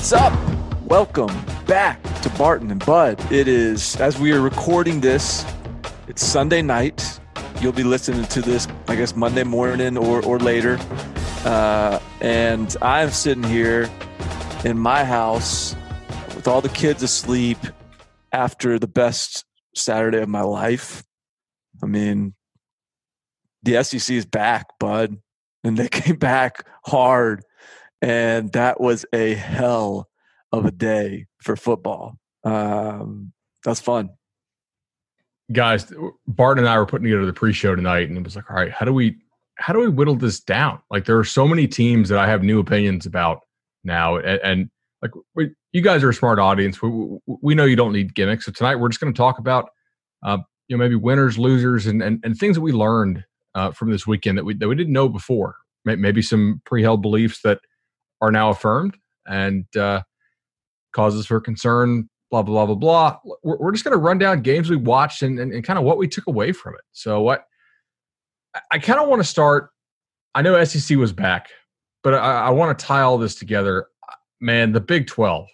What's up? Welcome back to Barton and Bud. It is, as we are recording this, it's Sunday night. You'll be listening to this, I guess, Monday morning or, or later. Uh, and I'm sitting here in my house with all the kids asleep after the best Saturday of my life. I mean, the SEC is back, bud, and they came back hard. And that was a hell of a day for football. Um, that's fun. Guys, Bart and I were putting together the pre-show tonight, and it was like, all right, how do we how do we whittle this down? Like, there are so many teams that I have new opinions about now, and, and like we, you guys are a smart audience. We, we know you don't need gimmicks, so tonight we're just going to talk about, uh, you know, maybe winners, losers, and and, and things that we learned uh, from this weekend that we that we didn't know before. Maybe some pre-held beliefs that are now affirmed and uh, causes for concern. Blah blah blah blah blah. We're, we're just going to run down games we watched and, and, and kind of what we took away from it. So what I, kind of want to start. I know SEC was back, but I, I want to tie all this together. Man, the Big Twelve,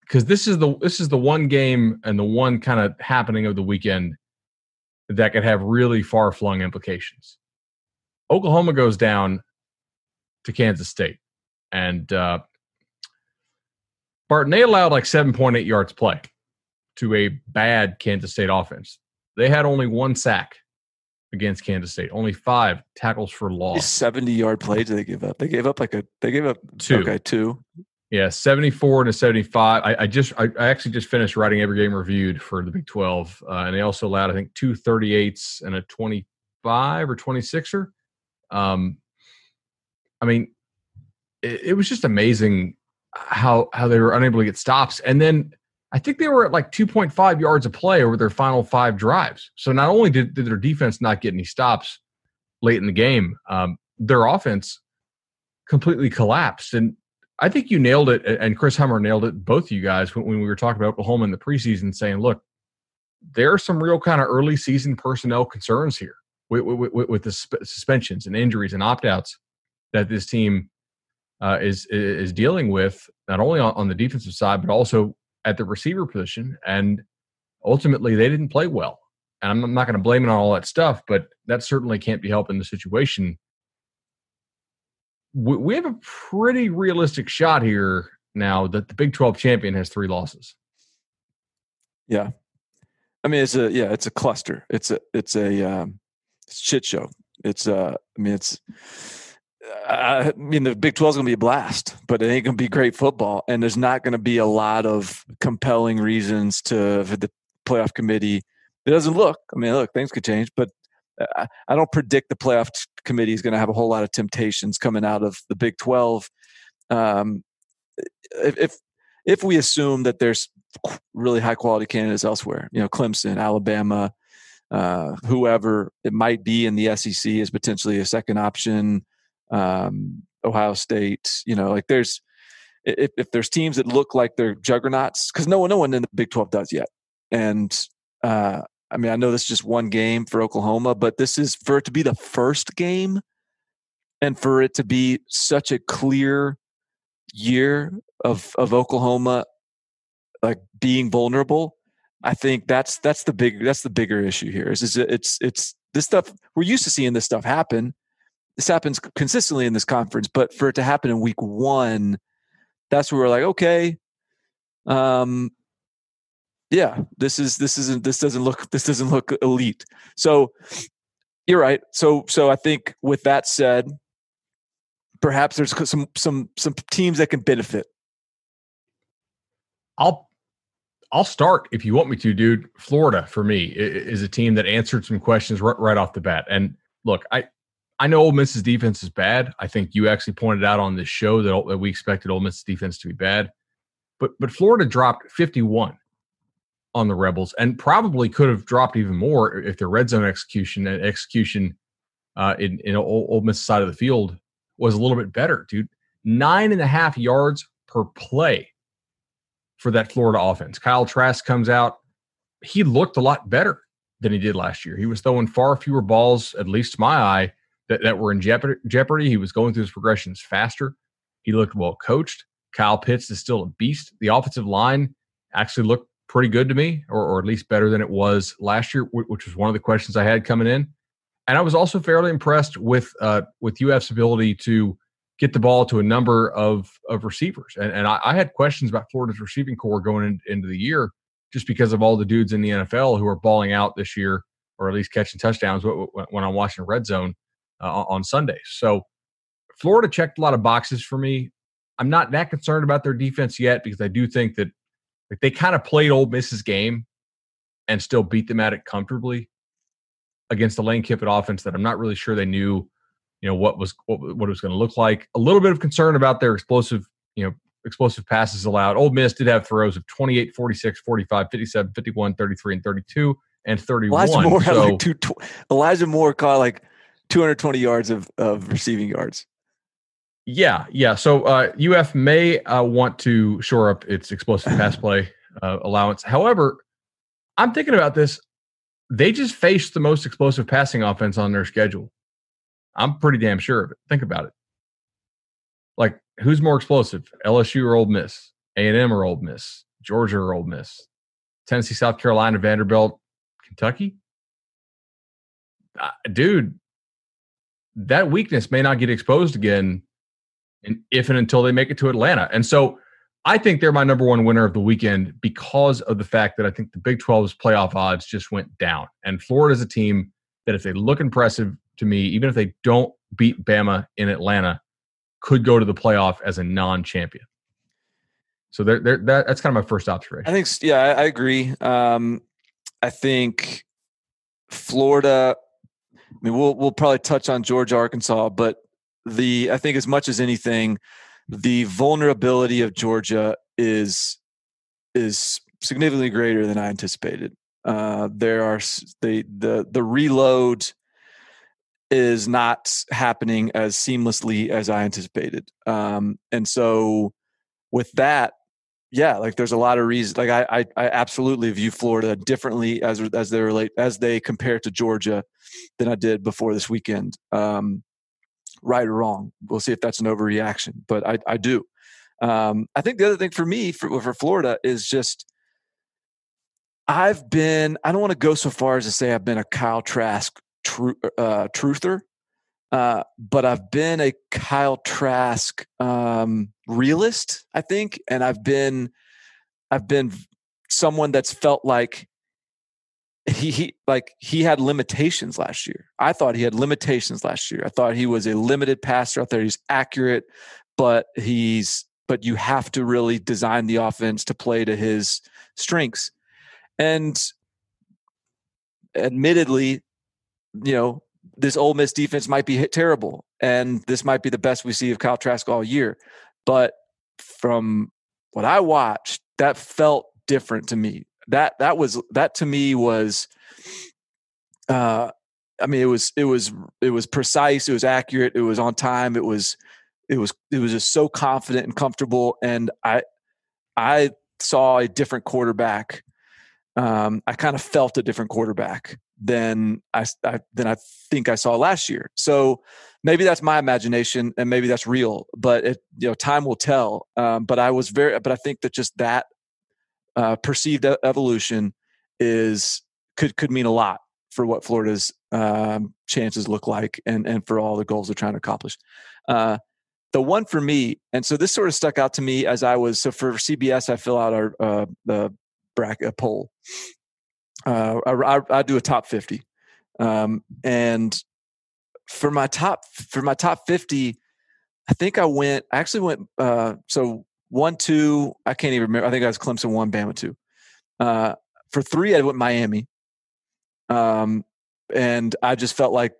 because this is the this is the one game and the one kind of happening of the weekend that could have really far flung implications. Oklahoma goes down to Kansas State and uh, Barton, they allowed like 7.8 yards play to a bad Kansas State offense. They had only one sack against Kansas State, only five tackles for loss. 70 yard play did they give up? They gave up like a, they gave up two. Okay, two. Yeah, 74 and a 75. I, I just, I, I, actually just finished writing every game reviewed for the Big 12. Uh, and they also allowed, I think, two 38s and a 25 or 26er. Um, I mean, it, it was just amazing how how they were unable to get stops. And then I think they were at like 2.5 yards of play over their final five drives. So not only did, did their defense not get any stops late in the game, um, their offense completely collapsed. And I think you nailed it, and Chris Hummer nailed it, both of you guys, when, when we were talking about Oklahoma in the preseason, saying, look, there are some real kind of early season personnel concerns here with, with, with the suspensions and injuries and opt outs that this team uh, is is dealing with not only on, on the defensive side but also at the receiver position, and ultimately they didn't play well. And I'm not going to blame it on all that stuff, but that certainly can't be helping the situation. We, we have a pretty realistic shot here now that the Big 12 champion has three losses. Yeah, I mean it's a yeah it's a cluster. It's a it's a um, it's a shit show. It's uh I mean it's I mean, the Big 12 is going to be a blast, but it ain't going to be great football. And there's not going to be a lot of compelling reasons to for the playoff committee. It doesn't look, I mean, look, things could change, but I, I don't predict the playoff committee is going to have a whole lot of temptations coming out of the Big 12. Um, if, if we assume that there's really high quality candidates elsewhere, you know, Clemson, Alabama, uh, whoever it might be in the SEC is potentially a second option um, Ohio State. You know, like there's if, if there's teams that look like they're juggernauts, because no one, no one in the Big Twelve does yet. And uh, I mean, I know this is just one game for Oklahoma, but this is for it to be the first game, and for it to be such a clear year of of Oklahoma like being vulnerable. I think that's that's the big that's the bigger issue here. Is, is it's it's this stuff we're used to seeing this stuff happen. This happens consistently in this conference, but for it to happen in week one, that's where we're like, okay, um, yeah, this is this isn't this doesn't look this doesn't look elite. So you're right. So so I think with that said, perhaps there's some some some teams that can benefit. I'll I'll start if you want me to, dude. Florida for me is a team that answered some questions right, right off the bat. And look, I I know Ole Miss's defense is bad. I think you actually pointed out on this show that, that we expected Ole Miss's defense to be bad, but but Florida dropped 51 on the Rebels and probably could have dropped even more if their red zone execution and execution uh, in in Ole, Ole Miss side of the field was a little bit better, dude. Nine and a half yards per play for that Florida offense. Kyle Trask comes out. He looked a lot better than he did last year. He was throwing far fewer balls, at least to my eye, that, that were in jeopardy. He was going through his progressions faster. He looked well coached. Kyle Pitts is still a beast. The offensive line actually looked pretty good to me, or, or at least better than it was last year, which was one of the questions I had coming in. And I was also fairly impressed with uh, with UF's ability to get the ball to a number of of receivers. And, and I, I had questions about Florida's receiving corps going in, into the year just because of all the dudes in the NFL who are balling out this year, or at least catching touchdowns when I'm watching Red Zone uh, on Sundays. So Florida checked a lot of boxes for me. I'm not that concerned about their defense yet because I do think that like, they kind of played Ole Miss's game and still beat them at it comfortably against the Lane Kiffin offense that I'm not really sure they knew, you know, what was what, what it was going to look like. A little bit of concern about their explosive, you know, explosive passes allowed. Ole Miss did have throws of 28, 46, 45, 57, 51, 33, and 32, and 31. Elijah Moore, so, like two, Elijah Moore caught like 220 yards of, of receiving yards. Yeah, yeah. So uh, UF may uh, want to shore up its explosive pass play uh, allowance. However, I'm thinking about this they just faced the most explosive passing offense on their schedule. I'm pretty damn sure of it. Think about it. Like, who's more explosive, LSU or Ole Miss, A and M or Ole Miss, Georgia or Ole Miss, Tennessee, South Carolina, Vanderbilt, Kentucky? Uh, dude, that weakness may not get exposed again, if and until they make it to Atlanta. And so I think they're my number one winner of the weekend because of the fact that I think the Big 12's playoff odds just went down. And Florida's a team that, if they look impressive to me, even if they don't beat Bama in Atlanta, could go to the playoff as a non champion. So they're, they're, that, that's kind of my first observation. I think, yeah, I, I agree. Um, I think Florida, I mean, we'll, we'll probably touch on Georgia, Arkansas, but the, I think as much as anything, the vulnerability of Georgia is is significantly greater than I anticipated. Uh, there are the the the reload is not happening as seamlessly as I anticipated, um, and so with that, yeah, like there's a lot of reasons. Like I, I, I absolutely view Florida differently as as they relate as they compare to Georgia than I did before this weekend. Um, right or wrong. We'll see if that's an overreaction, but I, I do. Um, I think the other thing for me for, for Florida is just I've been, I don't want to go so far as to say I've been a Kyle Trask tru- uh, truther, uh, but I've been a Kyle Trask um, realist, I think, and I've been, I've been someone that's felt like he, he like he had limitations last year. I thought he had limitations last year. I thought he was a limited passer out there. He's accurate, but he's but you have to really design the offense to play to his strengths. And admittedly, you know, this Ole Miss defense might be terrible, and this might be the best we see of Kyle Trask all year. But from what I watched, that felt different to me. That that was that to me was uh i mean it was it was it was precise it was accurate it was on time it was it was it was just so confident and comfortable and i i saw a different quarterback. Um i kind of felt a different quarterback than I, I than i think i saw last year so maybe that's my imagination and maybe that's real but it you know time will tell um but i was very but i think that just that uh, perceived evolution is could could mean a lot for what Florida's um, chances look like and and for all the goals they're trying to accomplish. Uh, the one for me, and so this sort of stuck out to me as I was so for CBS, I fill out our uh, the bracket poll. Uh, I, I, do a top fifty, um, and for my top for my top fifty, I think I went. I actually went. Uh, so one, two. I can't even remember. I think I was Clemson one, Bama two. Uh, for three, I went Miami. Um, and I just felt like,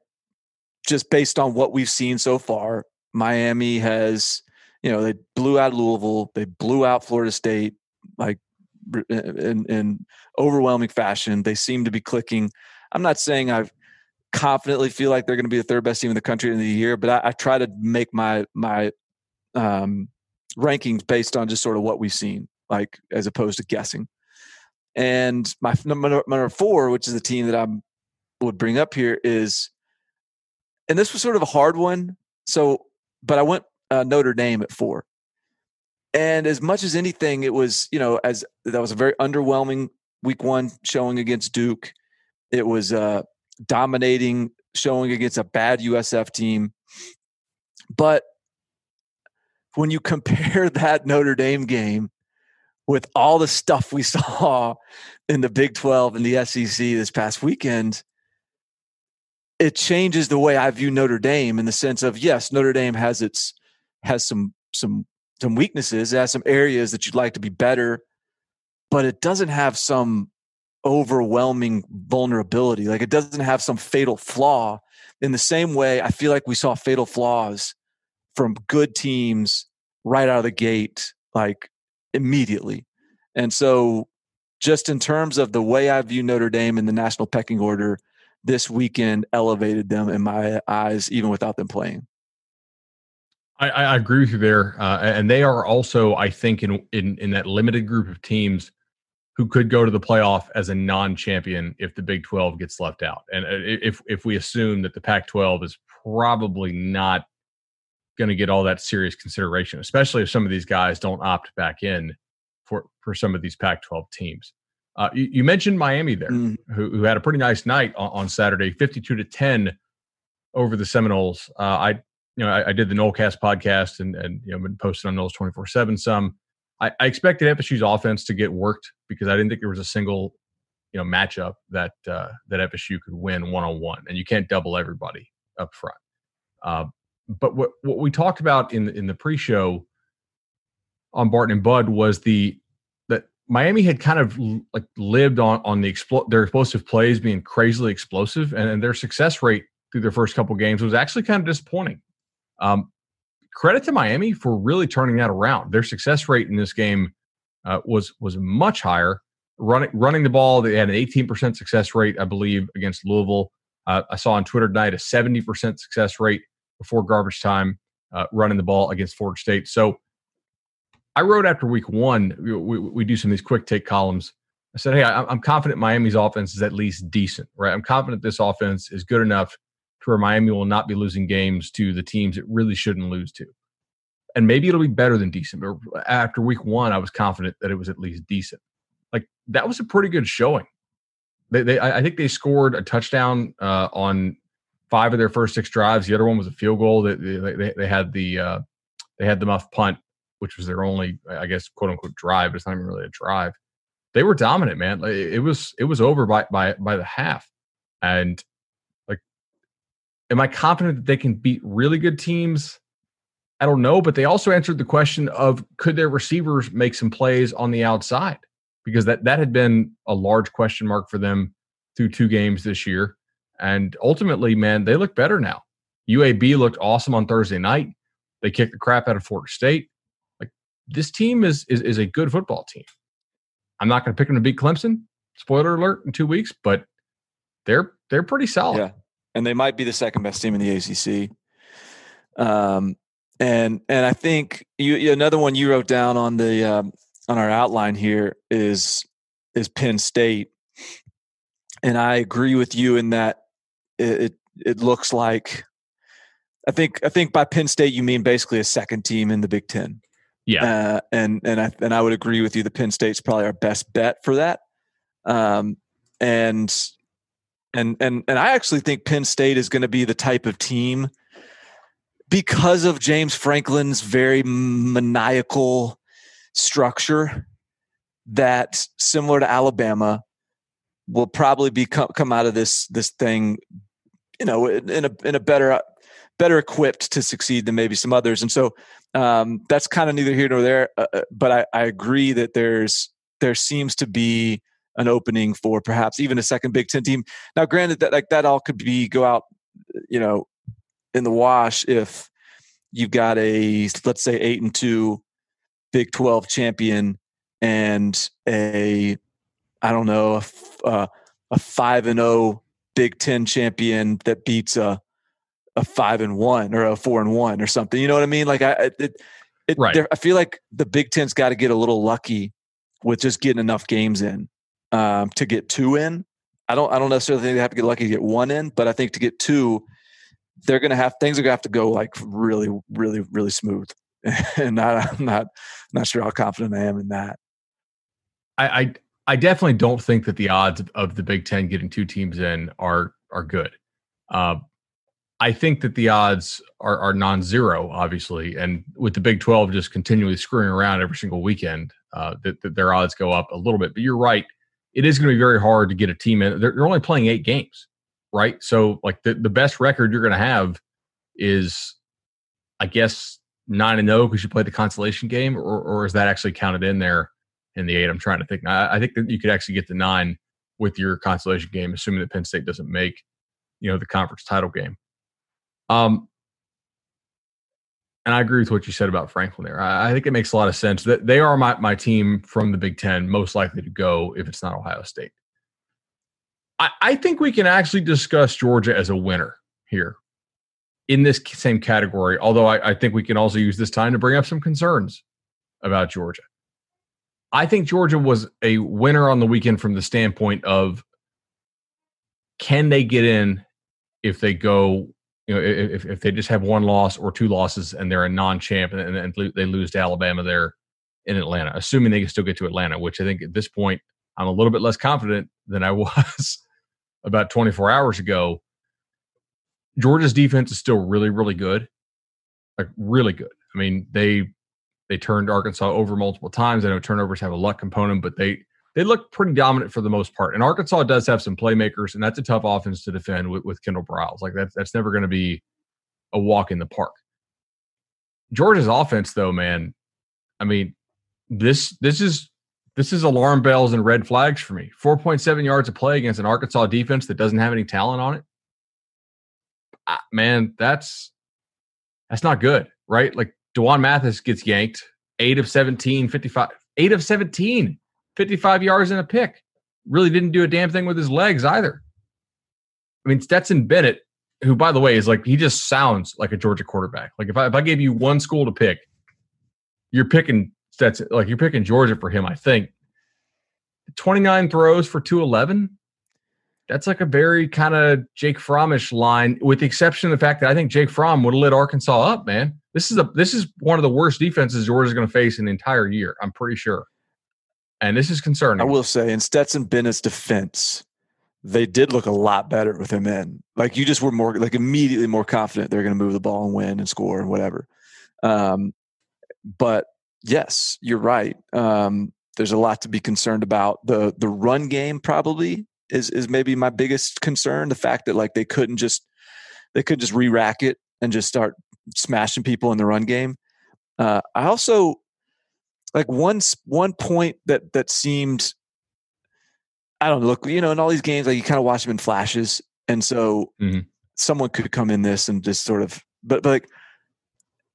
just based on what we've seen so far, Miami has, you know, they blew out Louisville, they blew out Florida State, like in, in overwhelming fashion. They seem to be clicking. I'm not saying I confidently feel like they're going to be the third best team in the country in the year, but I, I try to make my my um, rankings based on just sort of what we've seen, like as opposed to guessing. And my number, number four, which is the team that I would bring up here, is, and this was sort of a hard one. So, but I went uh, Notre Dame at four. And as much as anything, it was, you know, as that was a very underwhelming week one showing against Duke. It was uh, dominating showing against a bad USF team. But when you compare that Notre Dame game with all the stuff we saw in the Big 12 and the SEC this past weekend, it changes the way I view Notre Dame in the sense of yes, Notre Dame has its has some some some weaknesses, it has some areas that you'd like to be better, but it doesn't have some overwhelming vulnerability. Like it doesn't have some fatal flaw in the same way I feel like we saw fatal flaws from good teams right out of the gate, like immediately. And so, just in terms of the way I view Notre Dame in the national pecking order, this weekend elevated them in my eyes, even without them playing. I, I agree with you there, uh, and they are also, I think, in, in in that limited group of teams who could go to the playoff as a non-champion if the Big 12 gets left out. And uh, if if we assume that the Pac-12 is probably not going to get all that serious consideration, especially if some of these guys don't opt back in for for some of these Pac-12 teams. Uh, you, you, mentioned Miami there, mm. who, who, had a pretty nice night on, on, Saturday, 52 to 10 over the Seminoles. Uh, I you know I, I, did the Nolecast podcast and and you know been posted on Noles 24 seven some. I, I expected FSU's offense to get worked because I didn't think there was a single you know matchup that uh, that FSU could win one on one, and you can't double everybody up front. Uh, but what what we talked about in in the pre-show on Barton and Bud was the that Miami had kind of like lived on on the expl- their explosive plays being crazily explosive, and, and, their success rate through their first couple games was actually kind of disappointing. Um, credit to Miami for really turning that around. Their success rate in this game uh, was was much higher. Running running the ball, they had an 18% success rate, I believe, against Louisville. Uh, I saw on Twitter tonight a 70% success rate before garbage time uh, running the ball against Florida State. So I wrote after week one, we, we, do some of these quick take columns. I said, hey, I'm confident Miami's offense is at least decent, right? I'm confident this offense is good enough where Miami will not be losing games to the teams it really shouldn't lose to. And maybe it'll be better than decent. But after week one, I was confident that it was at least decent. Like that was a pretty good showing. They, they I think they scored a touchdown uh, on five of their first six drives. The other one was a field goal. They they, they had the uh, they had the muff punt, which was their only, I guess, quote unquote drive. But it's not even really a drive. They were dominant, man. Like, it was it was over by by by the half, and am I confident that they can beat really good teams? I don't know, but they also answered the question of could their receivers make some plays on the outside because that that had been a large question mark for them through two games this year. And ultimately, man, they look better now. UAB looked awesome on Thursday night. They kicked the crap out of Florida State. Like this team is is, is a good football team. I'm not going to pick them to beat Clemson. Spoiler alert in two weeks, but they're they're pretty solid. Yeah, and they might be the second best team in the ACC. Um, and and I think you another one you wrote down on the um, on our outline here is is Penn State, and I agree with you in that it, it, it looks like I think I think by Penn State you mean basically a second team in the Big Ten. Yeah, uh, and and I and I would agree with you. The Penn State's probably our best bet for that. Um, and and and and I actually think Penn State is going to be the type of team because of James Franklin's very maniacal structure that similar to Alabama will probably be come, come out of this this thing you know in a in a better better equipped to succeed than maybe some others. And so um, that's kind of neither here nor there uh, uh, but I, I agree that there's there seems to be an opening for perhaps even a second Big Ten team. Now, granted that like that all could be go out, you know, in the wash if you've got a let's say eight and two Big Twelve champion and a I don't know a, uh, a five and zero oh Big Ten champion that beats a a five and one or a four and one or something. You know what I mean? Like I it, it right. I feel like the Big Ten's got to get a little lucky with just getting enough games in um, to get two in. I don't I don't necessarily think they have to get lucky to get one in, but I think to get two, they're to have things are to have to go like really, really, really smooth. and I, I'm not not sure how confident I am in that. I, I I definitely don't think that the odds of the Big Ten getting two teams in are are good. Uh, I think that the odds are, are non-zero, obviously, and with the Big Twelve just continually screwing around every single weekend, uh, that, that their odds go up a little bit. But you're right it is going to be very hard to get a team in. They're, they're only playing eight games, right? So, like the, the best record you're going to have is, I guess, nine and zero because you played the consolation game, or or is that actually counted in there in the eight? I'm trying to think. I, I think that you could actually get the nine with your consolation game, assuming that Penn State doesn't make, you know, the conference title game. Um, and I agree with what you said about Franklin there. I, I, think it makes a lot of sense that they are my, my team from the Big Ten most likely to go if it's not Ohio State. I, I think we can actually discuss Georgia as a winner here in this same category, although I, I think we can also use this time to bring up some concerns about Georgia. I think Georgia was a winner on the weekend from the standpoint of can they get in if they go you know, if, if they just have one loss or two losses and they're a non-champ and, and they lose to Alabama there in Atlanta, assuming they can still get to Atlanta, which I think at this point I'm a little bit less confident than I was about 24 hours ago. Georgia's defense is still really, really good, like really good. I mean, they they turned Arkansas over multiple times. I know turnovers have a luck component, but they they look pretty dominant for the most part. And Arkansas does have some playmakers, and that's a tough offense to defend with, with Kendal Briles. Like that's that's never going to be a walk in the park. Georgia's offense, though, man, I mean, this this is this is alarm bells and red flags for me. Four point seven yards of play against an Arkansas defense that doesn't have any talent on it. Ah, man, that's that's not good, right? Like D'Wan Mathis gets yanked, eight of 17, 55, eight of 17 55 yards and a pick. Really didn't do a damn thing with his legs either. I mean, Stetson Bennett, who, by the way, is like, he just sounds like a Georgia quarterback. Like, if I, if I gave you one school to pick, you're picking Stetson, like, you're picking Georgia for him, I think. 29 throws for 211. That's like a very kind of Jake Frommish line, with the exception of the fact that I think Jake Fromm would have lit Arkansas up, man. This is a this is one of the worst defenses Georgia's going to face in the entire year. I'm pretty sure and this is concerning. I will say, in Stetson Bennett's defense, they did look a lot better with him in. Like you just were more like immediately more confident they're going to move the ball and win and score and whatever. Um, but yes, you're right. Um, there's a lot to be concerned about. the The run game probably is is maybe my biggest concern. The fact that like they couldn't just they could just re rack it and just start smashing people in the run game. Uh, I also like one one point that that seemed I don't know, look, you know, in all these games, like you kind of watch them in flashes, and so mm-hmm. someone could come in this and just sort of, but, but like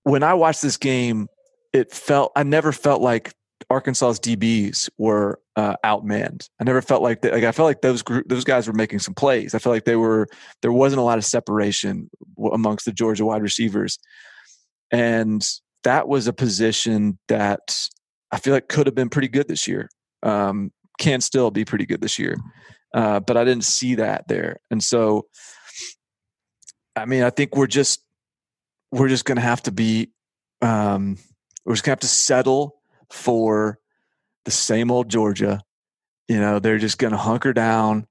when I watched this game, it felt I never felt like Arkansas's DBs were uh, outmanned. I never felt like that. Like I felt like those group, those guys were making some plays. I felt like they were there wasn't a lot of separation amongst the Georgia wide receivers, and that was a position that I feel like could have been pretty good this year. Um, can still be pretty good this year, uh, but I didn't see that there, and so I mean, I think we're just we're just going to have to be um, We're just gonna have to settle for the same old Georgia. You know, they're just gonna hunker down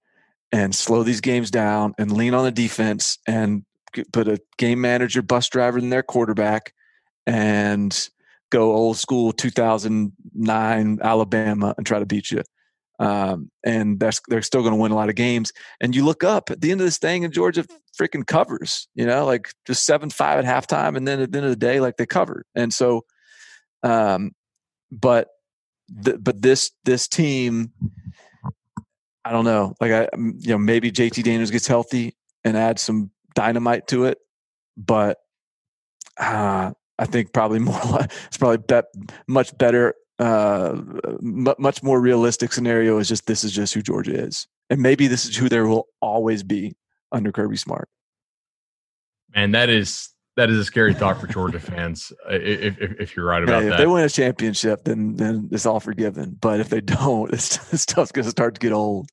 and slow these games down and lean on the defense and put a game manager bus driver in their quarterback and go old school 2009 Alabama and try to beat you. Um, and that's they're still going to win a lot of games. And you look up at the end of this thing, and Georgia freaking covers. You know, like just seven five at halftime, and then at the end of the day, like they covered. And so, um, but the, but this this team, I don't know. Like I, you know, maybe JT Daniels gets healthy and adds some dynamite to it, but uh, I think probably more. It's probably bet, much better uh, m- much more realistic scenario is just this is just who Georgia is, and maybe this is who there will always be under Kirby Smart. And that is that is a scary thought for Georgia fans. If, if, if you're right about hey, that, if they win a championship, then then it's all forgiven. But if they don't, it's, this stuff's going to start to get old.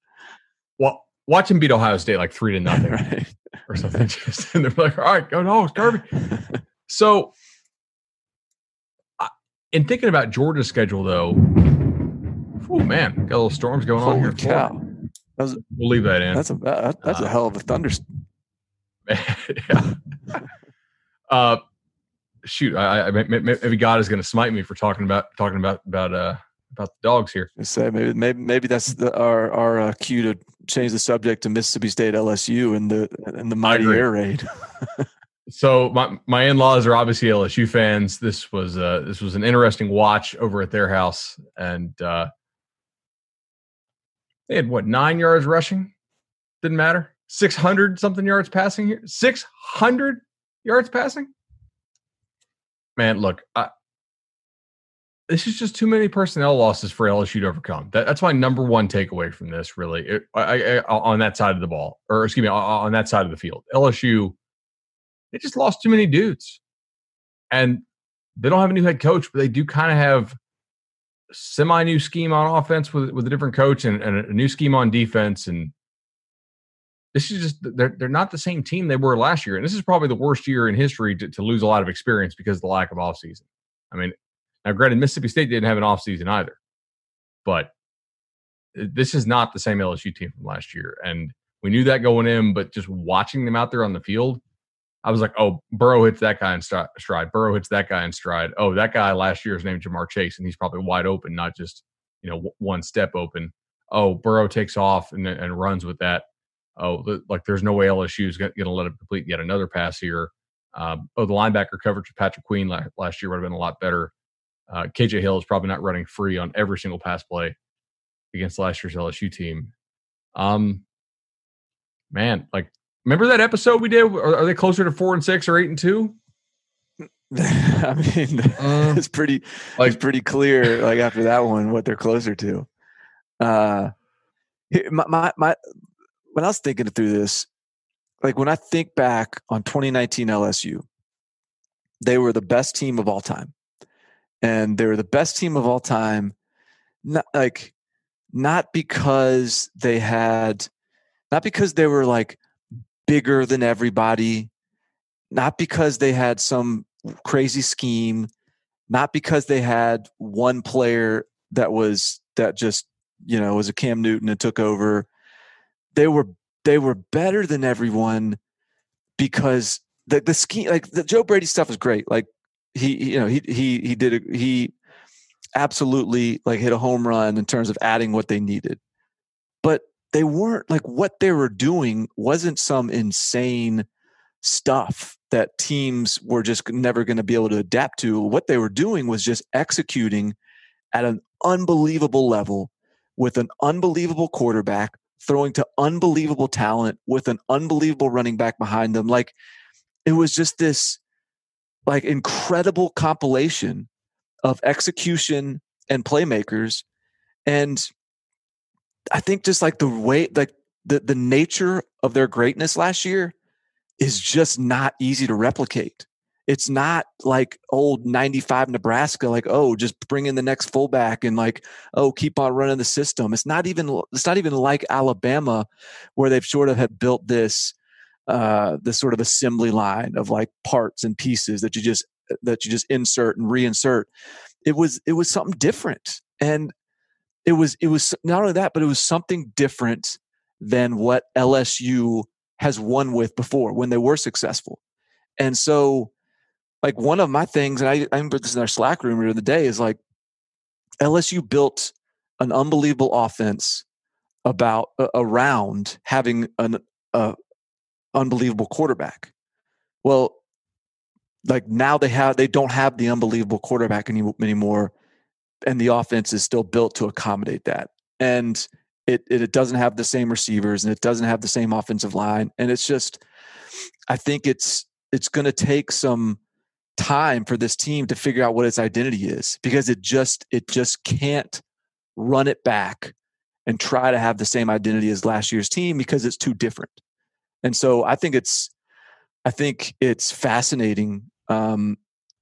Well, watch them beat Ohio State like three to nothing right. or something. Just and they're like, all right, go no, Kirby. so in thinking about Georgia's schedule, though, oh man, got a little storms going Holy on here. Cow. Was, we'll leave that in. That's a that's uh, a hell of a thunder. yeah. uh, shoot, I, I, maybe God is going to smite me for talking about talking about about uh about the dogs here. Say maybe maybe maybe that's the, our our uh, cue to change the subject to Mississippi State LSU and the and the mighty air raid. So my my in laws are obviously LSU fans. This was uh this was an interesting watch over at their house, and uh, they had what nine yards rushing, didn't matter. Six hundred something yards passing here. Six hundred yards passing. Man, look, I, this is just too many personnel losses for LSU to overcome. That, that's my number one takeaway from this. Really, it, I, I, on that side of the ball, or excuse me, on that side of the field, LSU they just lost too many dudes. And they don't have a new head coach, but they do kind of have a semi new scheme on offense with with a different coach and, and, a new scheme on defense. And this is just they're they're not the same team they were last year. And this is probably the worst year in history to, to lose a lot of experience because of the lack of offseason. I mean, now granted, Mississippi State didn't have an offseason either, but this is not the same LSU team from last year. And we knew that going in, but just watching them out there on the field, I was like, oh, Burrow hits that guy in stride. Burrow hits that guy in stride. Oh, that guy last year is named Ja'Marr Chase, and he's probably wide open, not just you know one step open. Oh, Burrow takes off and, and runs with that. Oh, like there's no way LSU is going to let him complete yet another pass here. Um, oh, the linebacker coverage of Patrick Queen last, last year would have been a lot better. Uh, KJ Hill is probably not running free on every single pass play against last year's LSU team. Um, man, like Remember that episode we did? Are, are they closer to four and six or eight and two? I mean, uh, it's pretty like it's pretty clear. Like after that one, what they're closer to. Uh, my, my my when I was thinking through this, like when I think back on 2019 LSU, they were the best team of all time, and they were the best team of all time. Not like not because they had, not because they were like bigger than everybody, not because they had some crazy scheme, not because they had one player that was that just you know was a Cam Newton and took over. They were they were better than everyone because the the scheme like the Joe Brady stuff is great. Like he you know he he he did a, he absolutely like hit a home run in terms of adding what they needed. But they weren't like what they were doing wasn't some insane stuff that teams were just never going to be able to adapt to. What they were doing was just executing at an unbelievable level with an unbelievable quarterback, throwing to unbelievable talent with an unbelievable running back behind them. Like it was just this like incredible compilation of execution and playmakers. And I think just like the way like the the nature of their greatness last year is just not easy to replicate. It's not like old 95 Nebraska, like, oh, just bring in the next fullback and like, oh, keep on running the system. It's not even it's not even like Alabama, where they've sort of have built this uh this sort of assembly line of like parts and pieces that you just that you just insert and reinsert. It was it was something different, and it was it was not only that, but it was something different than what LSU has won with before when they were successful. And so, like one of my things, and I, I remember this in our Slack room during the day, is like LSU built an unbelievable offense about uh, around having an uh, unbelievable quarterback. Well, like now they have they don't have the unbelievable quarterback any, anymore, and the offense is still built to accommodate that. And it, it it doesn't have the same receivers and it doesn't have the same offensive line, and it's just I think it's it's going to take some time for this team to figure out what its identity is because it just it just can't run it back and try to have the same identity as last year's team because it's too different. And so I think it's I think it's fascinating um,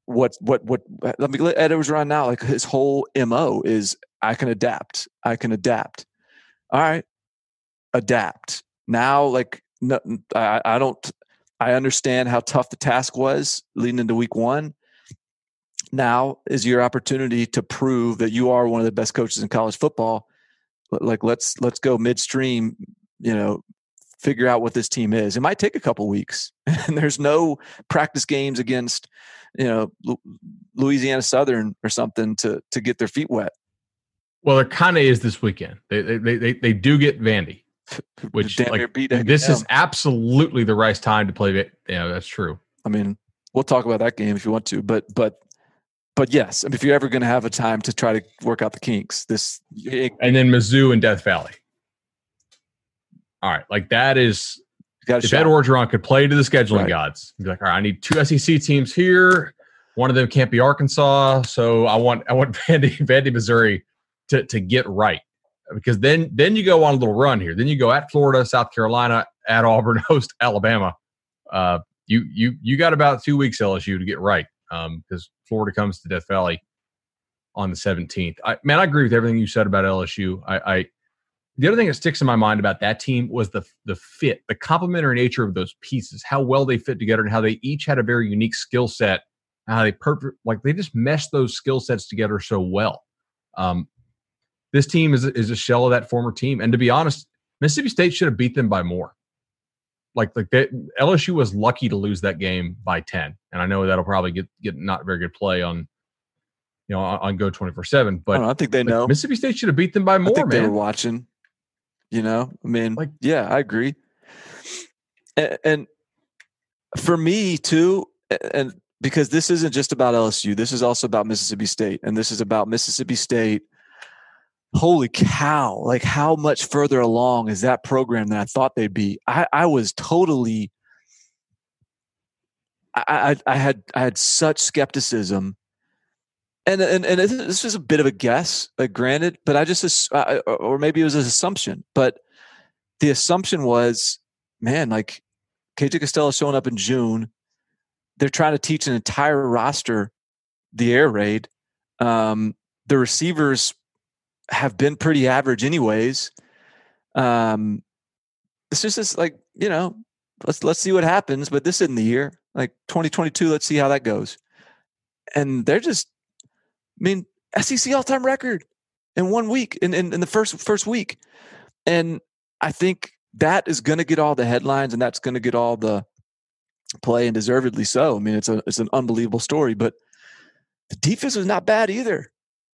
what what what uh, let me let Ed Orgeron now like his whole mo is I can adapt. I can adapt. All right, adapt. Now, like no, I, I don't. I understand how tough the task was leading into week one. Now is your opportunity to prove that you are one of the best coaches in college football. Like let's let's go midstream. You know, figure out what this team is. It might take a couple weeks, and there's no practice games against you know Louisiana Southern or something to to get their feet wet. Well, there kind of is this weekend. They they they, they do get Vandy, which like, this is absolutely the right time to play. Yeah, that's true. I mean, we'll talk about that game if you want to, but but but yes, if you're ever going to have a time to try to work out the kinks, this it, and then Mizzou and Death Valley. All right, like that is if. Ed Orgeron could play to the scheduling right. gods, he'd be like, all right, I need two SEC teams here. One of them can't be Arkansas, so I want I want Vandy, Vandy, Missouri to to get right because then then you go on a little run here. Then you go at Florida, South Carolina, at Auburn, host Alabama. Uh, you you you got about two weeks LSU to get right because um, Florida comes to Death Valley on the 17th. I, man, I agree with everything you said about LSU. I, I the other thing that sticks in my mind about that team was the the fit, the complementary nature of those pieces, how well they fit together, and how they each had a very unique skill set. How they perfect, like they just meshed those skill sets together so well. Um, this team is is a shell of that former team, and to be honest, Mississippi State should have beat them by more. Like like they, LSU was lucky to lose that game by ten, and I know that'll probably get get not very good play on you know on, on Go twenty four seven. But I, I, think they know Mississippi State should have beat them by more. I think man. they were watching. You know, I mean, like, yeah, I agree. And, and for me too, and because this isn't just about LSU, this is also about Mississippi State, and this is about Mississippi State. Holy cow! Like, how much further along is that program than I thought they'd be? I, I was totally. I, I, I had I had such skepticism and and and this is a bit of a guess, like granted, but I just or maybe it was an assumption, but the assumption was, man, like KJ Costello showing up in June, they're trying to teach an entire roster the air raid. Um, the receivers have been pretty average, anyways. Um, it's just this, like you know, let's let's see what happens. But this isn't the year, like 2022. Let's see how that goes. And they're just mean, SEC all time record in one week, in, in, in the first first week. And I think that is going to get all the headlines and that's going to get all the play and deservedly so. I mean, it's a it's an unbelievable story, but the defense was not bad either.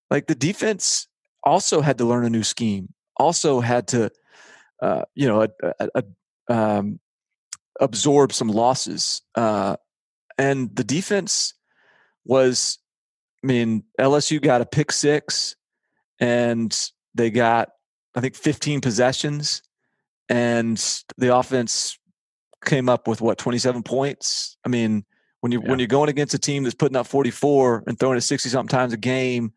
Like the defense also had to learn a new scheme, also had to, uh, you know, a, a, a, um, absorb some losses. Uh, and the defense was I mean, LSU got a pick six and they got, I think, 15 possessions. And the offense came up with what, 27 points? I mean, when you yeah. when you're going against a team that's putting up 44 and throwing it 60 something times a game,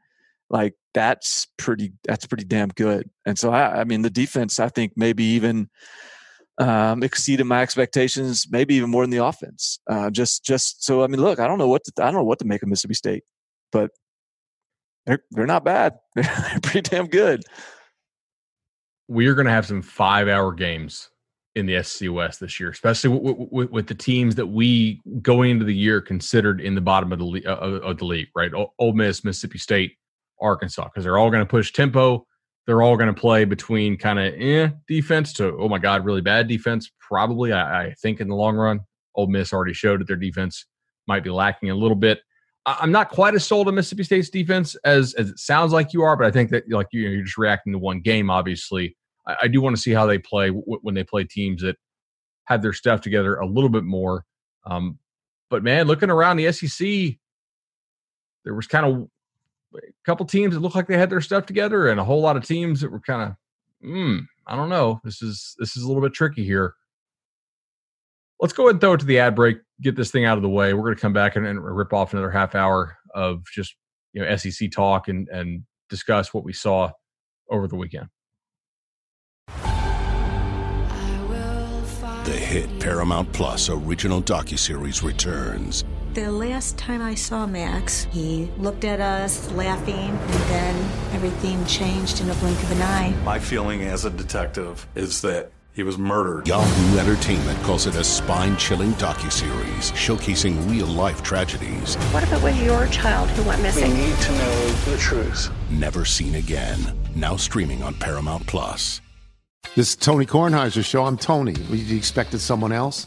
like that's pretty that's pretty damn good. And so I, I mean the defense I think maybe even um, exceeded my expectations, maybe even more than the offense. Uh, just just so I mean, look, I don't know what to, I don't know what to make of Mississippi State but they're they're not bad. They're pretty damn good. We are going to have some five hour games in the SEC West this year, especially with, with, the teams that we going into the year considered in the bottom of the uh, of the league, right? Ole Miss, Mississippi State, Arkansas, because they're all going to push tempo. They're all going to play between kind of eh defense to oh my god, really bad defense. Probably, I, I think in the long run, Ole Miss already showed that their defense might be lacking a little bit. I'm not quite as sold on Mississippi State's defense as as it sounds like you are, but I think that like you, are just reacting to one game, obviously. I, I do want to see how they play w- when they play teams that have their stuff together a little bit more. Um, but man, looking around the SEC, there was kind of a couple teams that looked like they had their stuff together, and a whole lot of teams that were kind of, hmm, I don't know. This is this is a little bit tricky here. Let's go ahead and throw it to the ad break. Get this thing out of the way. We're going to come back and, and rip off another half hour of just you know SEC talk and and discuss what we saw over the weekend. The hit Paramount Plus original docuseries returns. The last time I saw Max, he looked at us laughing, and then everything changed in a blink of an eye. My feeling as a detective is that he was murdered. Yahoo Entertainment calls it a spine-chilling docu-series showcasing real-life tragedies. What if it was your child who went missing? We need to know the truth. Never seen again. Now streaming on Paramount Plus. This is Tony Kornheiser's show. I'm Tony. You expected someone else?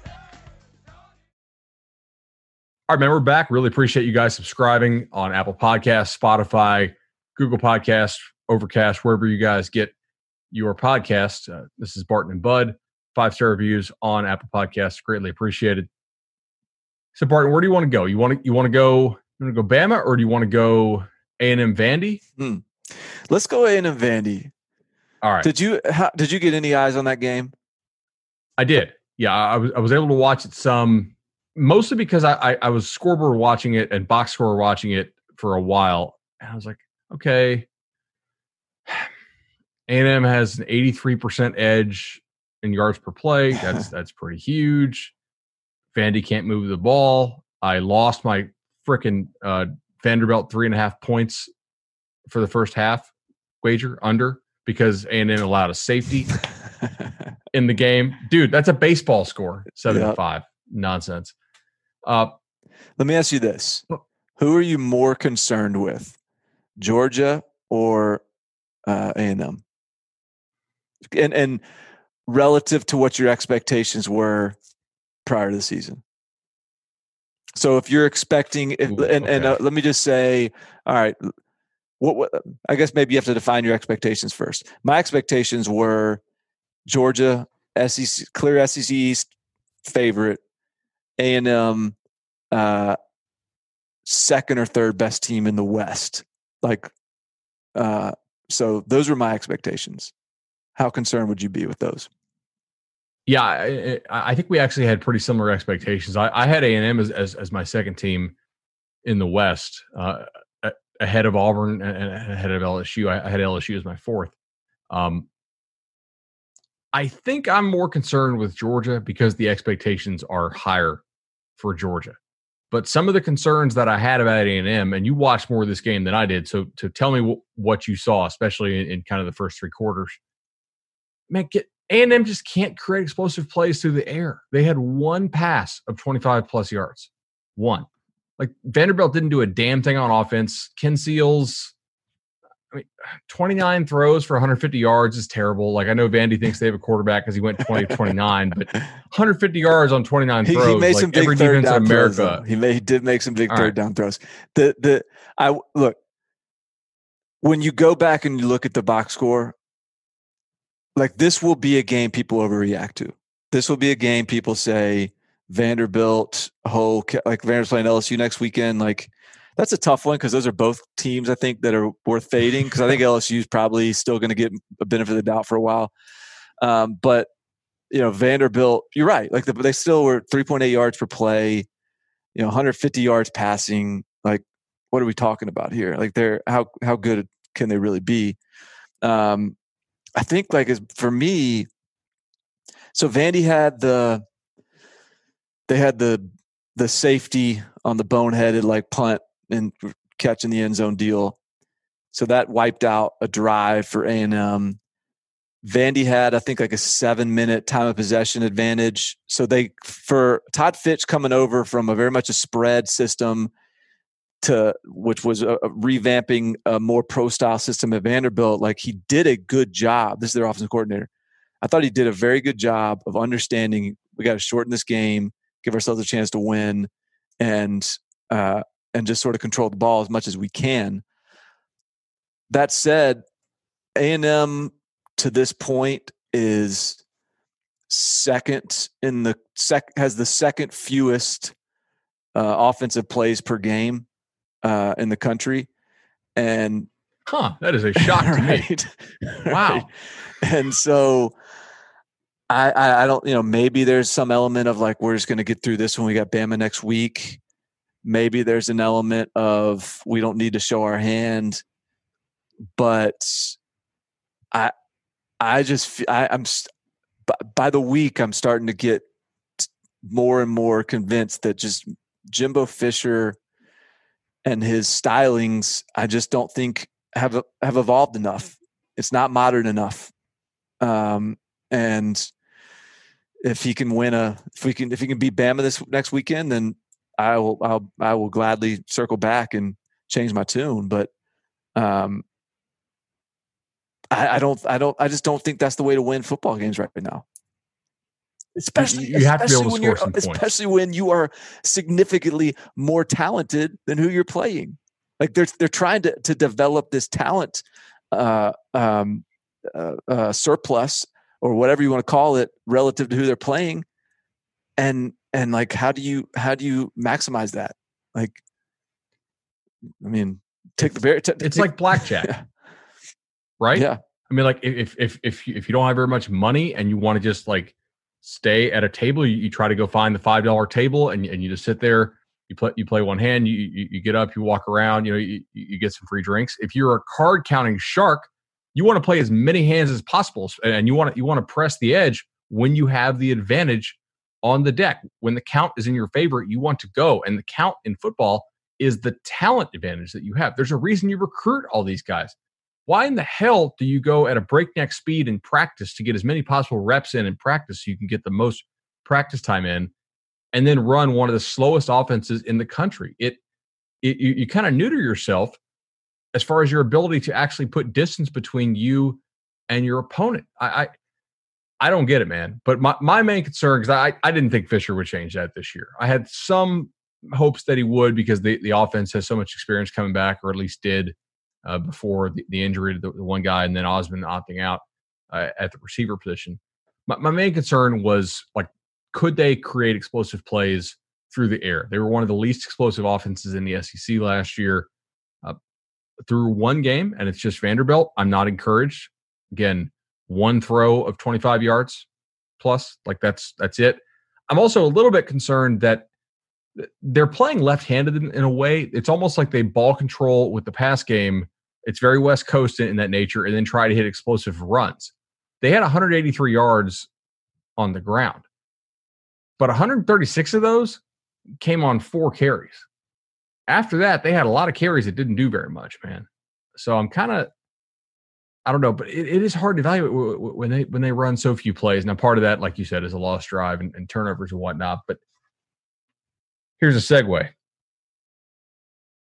All right, man, we're back. Really appreciate you guys subscribing on Apple Podcasts, Spotify, Google Podcasts, Overcast, wherever you guys get your podcast. Uh, this is Barton and Bud. Five star reviews on Apple Podcasts, greatly appreciated. So, Barton, where do you want to go? You want to you want to go? You want to go Bama, or do you want to go A and M Vandy? Hmm. Let's go A and M Vandy. All right. Did you how, did you get any eyes on that game? I did. Yeah, I was I was able to watch it some mostly because I, I, I was scoreboard watching it and box score watching it for a while, and I was like, okay, A&M has an 83% edge in yards per play. That's that's pretty huge. Vandy can't move the ball. I lost my freaking uh, Vanderbilt three and a half points for the first half wager under because A&M allowed a safety in the game. Dude, that's a baseball score, seven yep. five. Nonsense. Uh, Let me ask you this: Who are you more concerned with, Georgia or uh, A&M? And and relative to what your expectations were prior to the season. So if you're expecting, if, Ooh, and, okay. and uh, let me just say, all right, what, what, I guess maybe you have to define your expectations first. My expectations were Georgia, SEC, clear SEC East favorite, A and M, uh, second or third best team in the West. Like, uh, so those were my expectations. How concerned would you be with those? Yeah, I, I think we actually had pretty similar expectations. I, I had A and M as, as, as my second team in the West, uh, ahead of Auburn and ahead of LSU. I, I had LSU as my fourth. Um, I think I'm more concerned with Georgia because the expectations are higher for Georgia. But some of the concerns that I had about A and you watched more of this game than I did, so to tell me w- what you saw, especially in, in, kind of the first three quarters. Man, get A and M just can't create explosive plays through the air. They had one pass of 25 plus yards, one. Like Vanderbilt didn't do a damn thing on offense. Ken Seals, I mean, 29 throws for 150 yards is terrible. Like I know Vandy thinks they have a quarterback because he went 20 29, but 150 yards on 29 throws. He, he made like some big third down America. Throws, he, made, he did make some big All third right. down throws. The the I look when you go back and you look at the box score, like this will be a game people overreact to. This will be a game people say Vanderbilt, whole like Vanderbilt's playing LSU next weekend, like that's a tough one because those are both teams I think that are worth fading because I think LSU is probably still going to get a benefit of the doubt for a while. Um, but you know, Vanderbilt, you're right. Like the, they still were 3.8 yards per play, you know, 150 yards passing. Like, what are we talking about here? Like, they're how how good can they really be? Um, I think like for me, so Vandy had the they had the the safety on the boneheaded like punt and catch in the end zone deal. So that wiped out a drive for A and M. Vandy had, I think, like a seven minute time of possession advantage. So they, for Todd Fitch coming over from a very much a spread system to, which was a, a revamping a more pro style system at Vanderbilt, like he did a good job. This is their offensive coordinator. I thought he did a very good job of understanding we got to shorten this game, give ourselves a chance to win, and uh, and just sort of control the ball as much as we can. That said, A and M to this point is second in the sec has the second fewest uh, offensive plays per game uh, in the country, and huh, that is a shock right, me. Wow, and so. I, I, I don't you know maybe there's some element of like we're just going to get through this when we got Bama next week. Maybe there's an element of we don't need to show our hand, but I I just I, I'm by the week I'm starting to get more and more convinced that just Jimbo Fisher and his stylings I just don't think have have evolved enough. It's not modern enough. Um, and if he can win a if we can if he can beat Bama this next weekend, then I will I'll I will gladly circle back and change my tune. But um, I, I, don't, I don't, I just don't think that's the way to win football games right now. Especially, you, you have to be able to score some Especially when you are significantly more talented than who you're playing. Like they're they're trying to to develop this talent uh, um, uh, uh, surplus or whatever you want to call it relative to who they're playing, and and like how do you how do you maximize that? Like, I mean, take the bear. T- it's take, like blackjack right? Yeah. I mean, like if if if if you don't have very much money and you want to just like stay at a table, you, you try to go find the five dollar table and and you just sit there. You play you play one hand. You, you, you get up. You walk around. You know you, you get some free drinks. If you're a card counting shark, you want to play as many hands as possible, and you want to you want to press the edge when you have the advantage on the deck. When the count is in your favor, you want to go, and the count in football is the talent advantage that you have. There's a reason you recruit all these guys why in the hell do you go at a breakneck speed in practice to get as many possible reps in in practice so you can get the most practice time in and then run one of the slowest offenses in the country it, it you, you kind of neuter yourself as far as your ability to actually put distance between you and your opponent i i, I don't get it man but my, my main concern because I, I didn't think fisher would change that this year i had some hopes that he would because the, the offense has so much experience coming back or at least did uh, before the, the, injury to the, the, one guy and then Ausbon opting out uh, at the receiver position. My, my main concern was like, could they create explosive plays through the air? They were one of the least explosive offenses in the SEC last year. Uh, through one game, and it's just Vanderbilt. I'm not encouraged. Again, one throw of 25 yards plus, like that's that's it. I'm also a little bit concerned that they're playing left-handed in, in, a way. It's almost like they ball control with the pass game. It's very West Coast in, in that nature, and then try to hit explosive runs. They had 183 yards on the ground, but 136 of those came on four carries. After that, they had a lot of carries that didn't do very much, man. So I'm kind of, I don't know, but it, it is hard to evaluate when they when they run so few plays. Now, part of that, like you said, is a lost drive and, and turnovers and whatnot, but Here's a segue.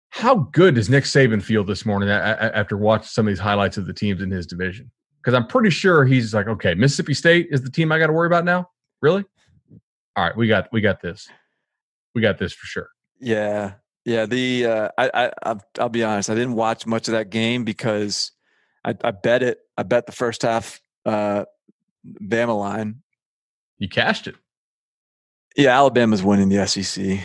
How good does Nick Saban feel this morning after watching some of these highlights of the teams in his division? Because I'm pretty sure he's like, okay, Mississippi State is the team I got to worry about now. Really? All right, we got we got this. We got this for sure. Yeah, yeah. The uh, I, I I'll be honest. I didn't watch much of that game because I, I bet it. I bet the first half uh, Bama line. You cashed it. Yeah, Alabama's winning the SEC.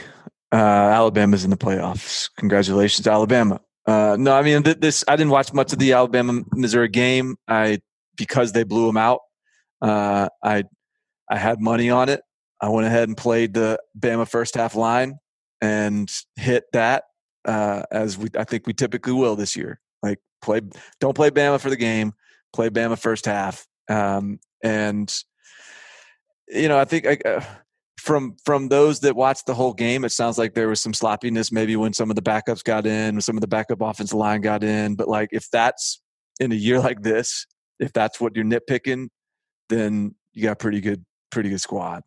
Uh, Alabama's in the playoffs. Congratulations, Alabama. Uh, no, I mean this. I didn't watch much of the Alabama Missouri game. I because they blew them out. Uh, I I had money on it. I went ahead and played the Bama first half line and hit that uh, as we I think we typically will this year. Like play, don't play Bama for the game. Play Bama first half, um, and you know I think I, uh, from from those that watched the whole game, it sounds like there was some sloppiness maybe when some of the backups got in, some of the backup offensive line got in. But like if that's in a year like this, if that's what you're nitpicking, then you got pretty good pretty good squad.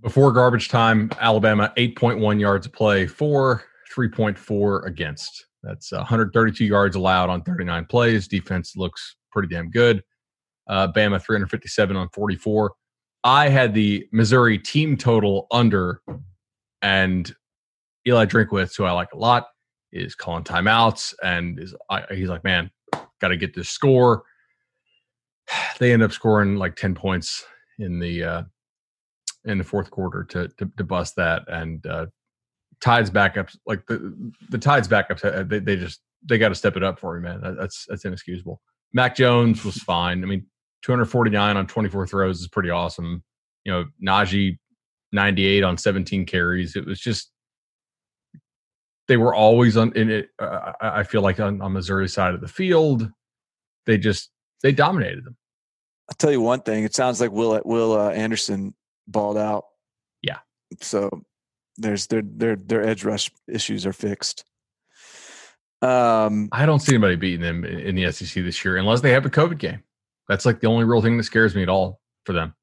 Before garbage time, Alabama 8.1 yards play for 3.4 against. That's 132 yards allowed on 39 plays. Defense looks pretty damn good. Uh, Bama 357 on 44. I had the Missouri team total under, and Eli Drinkwitz, who I like a lot, is calling timeouts, and is I, he's like, man, got to get this score. They end up scoring like 10 points in the uh, in the fourth quarter to to, to bust that, and uh, Tides backups like the the Tides backups uh, they they just they got to step it up for me, man. That's that's inexcusable. Mac Jones was fine. I mean, 249 on 24 throws is pretty awesome. You know, Najee 98 on 17 carries. It was just they were always on in it. Uh, I feel like on, on Missouri's side of the field, they just they dominated them. I'll tell you one thing. It sounds like Will Will uh, Anderson balled out. Yeah. So there's their their their edge rush issues are fixed. Um, I don't see anybody beating them in the SEC this year unless they have a COVID game. That's like the only real thing that scares me at all for them.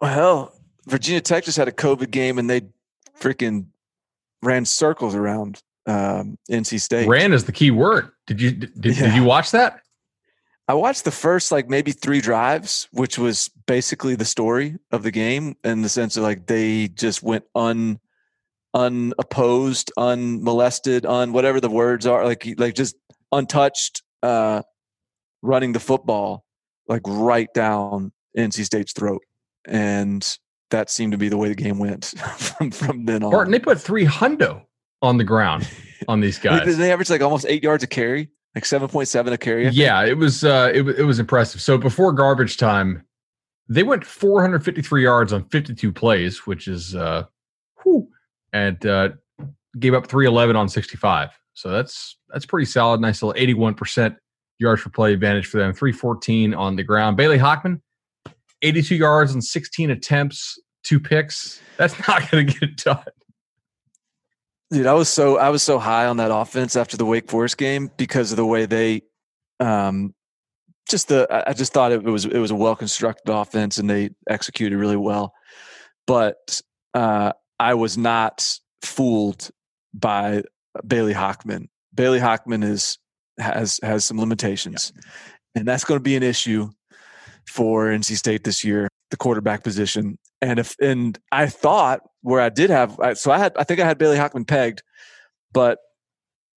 Well, Virginia Tech just had a COVID game and they freaking ran circles around um, NC State. Ran is the key word. Did you did, yeah. did you watch that? I watched the first like maybe three drives, which was basically the story of the game in the sense of like they just went un unopposed, unmolested, on whatever the words are, like like just untouched, uh, running the football like right down NC State's throat, and that seemed to be the way the game went from from then on. Barton, they put three hundo on the ground on these guys. they, they averaged like almost eight yards a carry like 7.7 a carry. Yeah, it was uh it, it was impressive. So before garbage time, they went 453 yards on 52 plays, which is uh and uh gave up 311 on 65. So that's that's pretty solid. Nice little 81% yards per play advantage for them. 314 on the ground. Bailey Hockman, 82 yards and 16 attempts, two picks. That's not going to get done. Dude, I was so I was so high on that offense after the Wake Forest game because of the way they um just the I just thought it was it was a well constructed offense and they executed really well. But uh I was not fooled by Bailey Hockman. Bailey Hockman is has has some limitations. Yeah. And that's going to be an issue for NC State this year, the quarterback position. And if and I thought where I did have so I had I think I had Bailey Hockman pegged, but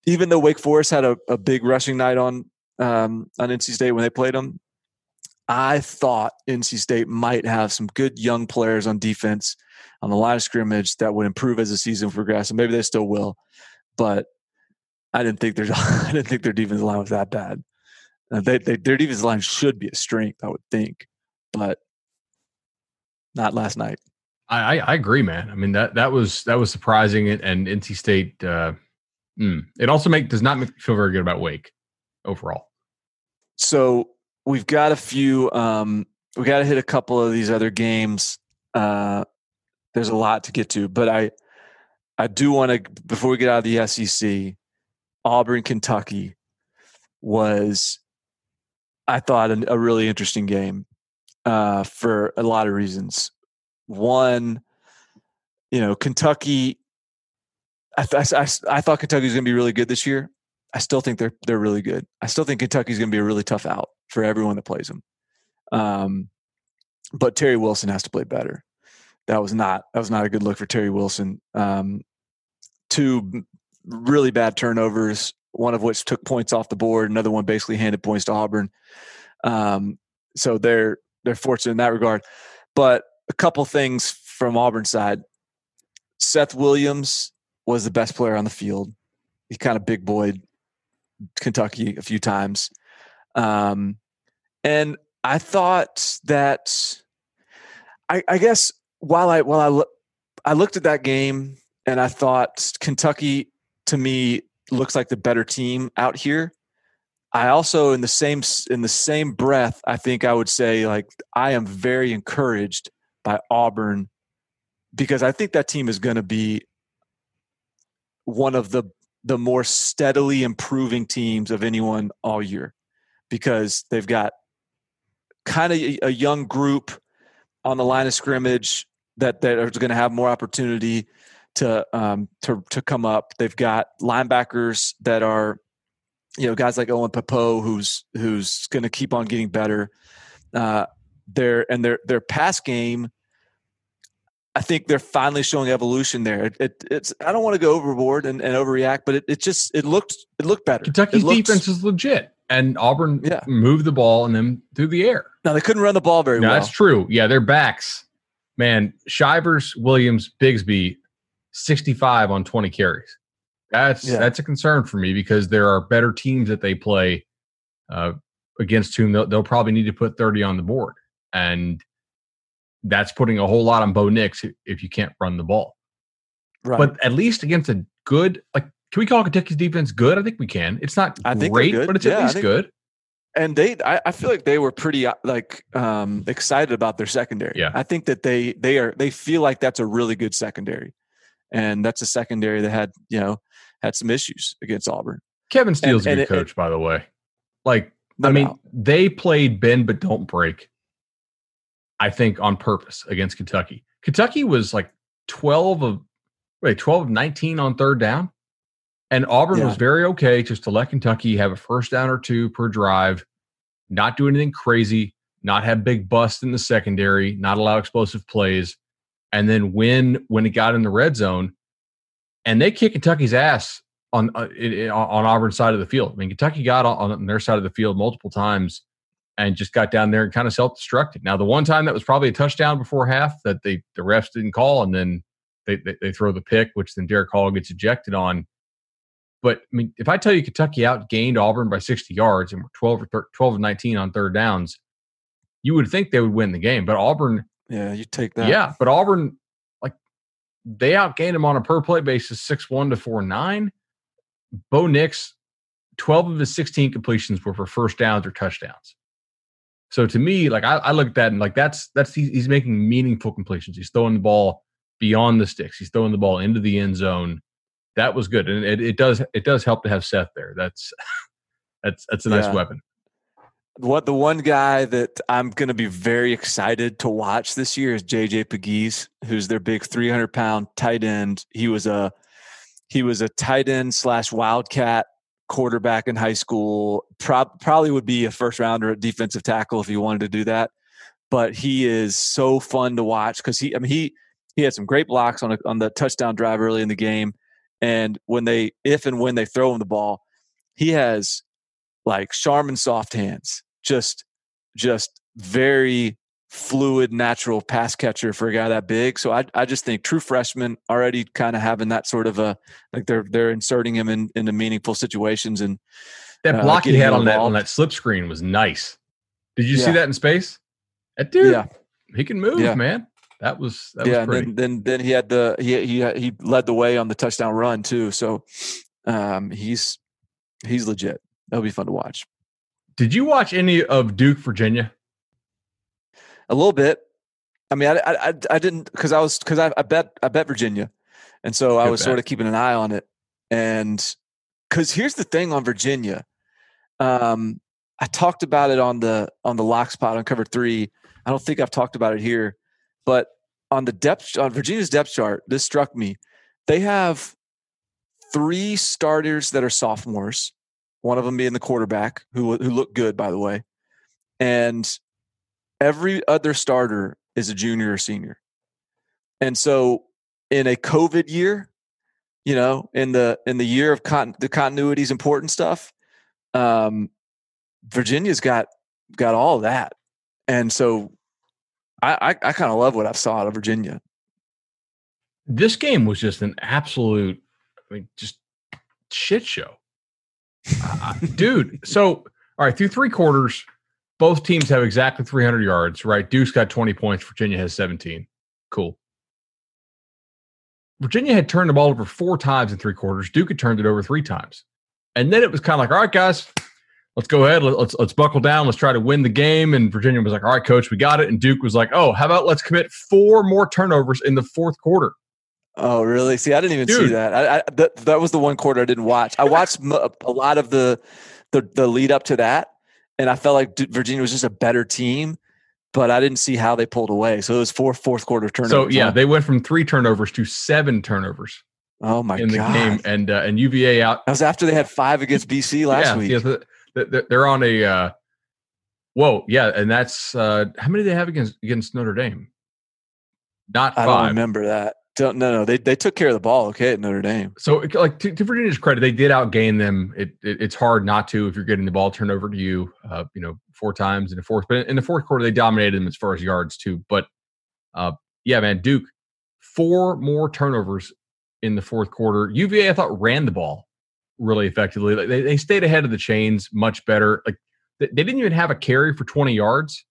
even though Wake Forest had a, a big rushing night on um, on NC State when they played them, I thought NC State might have some good young players on defense on the line of scrimmage that would improve as the season progressed, and maybe they still will. But I didn't think their I didn't think their defensive line was that bad. Uh, they, they, their defensive line should be a strength, I would think, but not last night. I, I agree, man. I mean that that was that was surprising, and, and NC State. Uh, mm, it also make does not make me feel very good about Wake overall. So we've got a few. Um, we got to hit a couple of these other games. Uh, there's a lot to get to, but I I do want to before we get out of the SEC, Auburn, Kentucky was I thought a, a really interesting game uh, for a lot of reasons. One, you know, Kentucky. I, th- I, I thought Kentucky was going to be really good this year. I still think they're they're really good. I still think Kentucky's going to be a really tough out for everyone that plays them. Um, but Terry Wilson has to play better. That was not that was not a good look for Terry Wilson. Um, two really bad turnovers, one of which took points off the board. Another one basically handed points to Auburn. Um, so they're they're fortunate in that regard. But a couple things from Auburn side. Seth Williams was the best player on the field. He kind of big boyed Kentucky a few times. Um, and I thought that I, I guess while I while I lo- I looked at that game and I thought Kentucky to me looks like the better team out here. I also in the same in the same breath I think I would say like I am very encouraged by Auburn because I think that team is going to be one of the the more steadily improving teams of anyone all year because they've got kind of a young group on the line of scrimmage that that are going to have more opportunity to um, to to come up. They've got linebackers that are, you know, guys like Owen Pappoe, who's who's going to keep on getting better. Uh, their and their their pass game. I think they're finally showing evolution there. It, it, it's I don't want to go overboard and, and overreact, but it, it just it looked it looked better. Kentucky's looked, defense is legit, and Auburn yeah. moved the ball and then through the air. Now they couldn't run the ball very no, well. That's true. Yeah, their backs, man. Shivers, Williams, Bigsby, sixty-five on twenty carries. That's Yeah. that's a concern for me because there are better teams that they play uh, against whom they'll, they'll probably need to put thirty on the board, and that's putting a whole lot on Bo Nix if- you can't run the ball. Right. But at least against a good, like, can we call Kentucky's defense good? I think we can. It's not I great, but it's Yeah, at least think- good. And they I, I feel like they were pretty uh, like um excited about their secondary Yeah. i think that they they are they feel like that's a really good secondary and that's a secondary that had you know had some issues against auburn Kevin Steele's and a good it- coach, by the way. Like, No I mean, doubt. they played bend but don't break. I think on purpose against Kentucky. Kentucky was like twelve of wait twelve of nineteen on third down, and Auburn was very okay just to let Kentucky have a first down or two per drive, not do anything crazy, not have big busts in the secondary, not allow explosive plays, and then win when it got in the red zone. And they kick Kentucky's ass on uh, it- on Auburn's side of the field. I mean, Kentucky got on, on their side of the field multiple times and just got down there and kind of self-destructed. Now, the one time that was probably a touchdown before half that they the refs didn't call, and then they they, they throw the pick, which then Derek Hall gets ejected on. But I mean, if I tell you Kentucky outgained Auburn by 60 yards and were 12 or thir- 12 of 19 on third downs, you would think they would win the game. But Auburn, yeah you take that yeah, but Auburn, like they outgained them on a per play basis, six one to four nine. Bo Nix, twelve of his sixteen completions were for first downs or touchdowns. So to me, like I, I look at that and like that's that's he's, he's making meaningful completions. He's throwing the ball beyond the sticks. He's throwing the ball into the end zone. That was good, and it, it does it does help to have Seth there. That's that's that's a nice Yeah. weapon. what the one guy that i'm going to be very excited to watch this year is jj Pegues, who's their big 300 pound tight end he was a he was a tight end slash wildcat quarterback in high school Prob- probably would be a first rounder at defensive tackle if he wanted to do that but he is so fun to watch because he i mean he he had some great blocks on a, on the touchdown drive early in the game and when they if and when they throw him the ball he has like Charmin soft hands just just very fluid natural pass catcher for a guy that big so i i just think true freshman already kind of having that sort of a like they're they're inserting him in into meaningful situations and That uh, block he had on that on that slip screen was nice. Did you see that in space? That dude, Yeah. he can move, Yeah. man. That was that yeah was and then, then then he had the he he he led the way on the touchdown run too so um he's he's legit that'll be fun to watch Did you watch any of Duke, Virginia? a little bit. I mean, I I, I, I didn't because I was because I, I bet I bet Virginia, and so I Good was sort of keeping an eye on it. And because here's the thing on Virginia, um, I talked about it on the on the lock spot on cover three. I don't think I've talked about it here, but on the depth on Virginia's depth chart, this struck me. They have three starters that are sophomores. One of them being the quarterback, who who looked good by the way, and every other starter is a junior or senior. And so in a COVID year, you know, in the in the year of con- the continuity is important stuff, um, Virginia's got got all that. And so I I, I kind of love what I saw out of Virginia. This game was just an absolute, I mean, just shit show, Uh, dude. So, all right, through three quarters, both teams have exactly 300 yards, right? Duke's got 20 points. Virginia has 17. Cool. Virginia had turned the ball over four times in three quarters. Duke had turned it over three times. And then it was kind of like, all right, guys, let's go ahead. Let's let's buckle down. Let's try to win the game. And Virginia was like, all right, coach, we got it. And Duke was like, oh, how about let's commit four more turnovers in the fourth quarter? Oh, really? See, I didn't even Dude. see that. I, I, that. That was the one quarter I didn't watch. I watched a lot of the, the the lead up to that, and I felt like Virginia was just a better team but I didn't see how they pulled away. So it was four fourth quarter turnovers. So yeah, they went from three turnovers to seven turnovers. Oh my in god! the game, and uh, and UVA out. That was after they had five against BC last yeah, week. Yeah, they're on a. Uh, whoa, yeah, and that's uh, how many they have against against Notre Dame? Not five. I don't remember that. Don't, no, no, they they took care of the ball okay at Notre Dame. So, like to, to Virginia's credit, they did outgain them. It, it, it's hard not to if you're getting the ball turned over to you. Uh, you know, four times in the fourth. But in the fourth quarter, they dominated them as far as yards too. But uh, yeah, man, Duke four more turnovers in the fourth quarter. UVA, I thought, ran the ball really effectively. Like they, they stayed ahead of the chains much better. Like they, they didn't even have a carry for 20 yards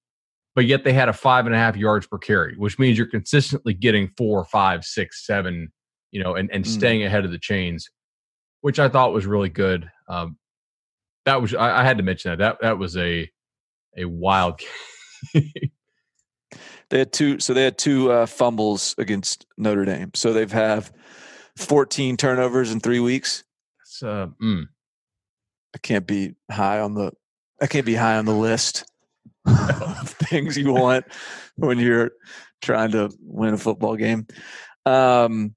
but yet they had a five and a half yards per carry, which means you're consistently getting four, five, six, seven, you know, and, and mm. staying ahead of the chains, which I thought was really good. Um, that was I, I, had to mention that that that was a a wild. they had two, so they had two uh, fumbles against Notre Dame. So they've have 14 turnovers in three weeks. That's uh, mm. I can't be high on the I can't be high on the list of things you want when you're trying to win a football game. Um,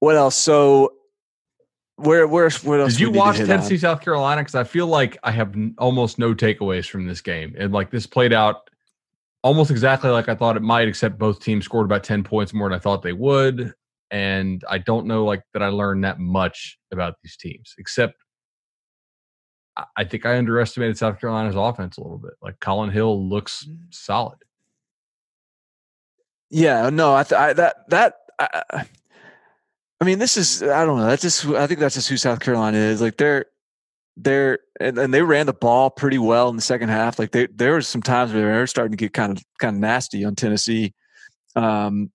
what else? So where where what else? Did you watch Tennessee on? South Carolina? Because I feel like I have n- almost no takeaways from this game, and like this played out almost exactly like I thought it might, except both teams scored about ten points more than I thought they would. And I don't know like that I learned that much about these teams, except I think I underestimated South Carolina's offense a little bit. Like Collin Hill looks mm. solid. Yeah, no, I, th- I that that I, I mean, this is I don't know. That's just I think that's just who South Carolina is. Like they're they're and, and they ran the ball pretty well in the second half. Like they there was some times where they were starting to get kind of kind of nasty on Tennessee. Um,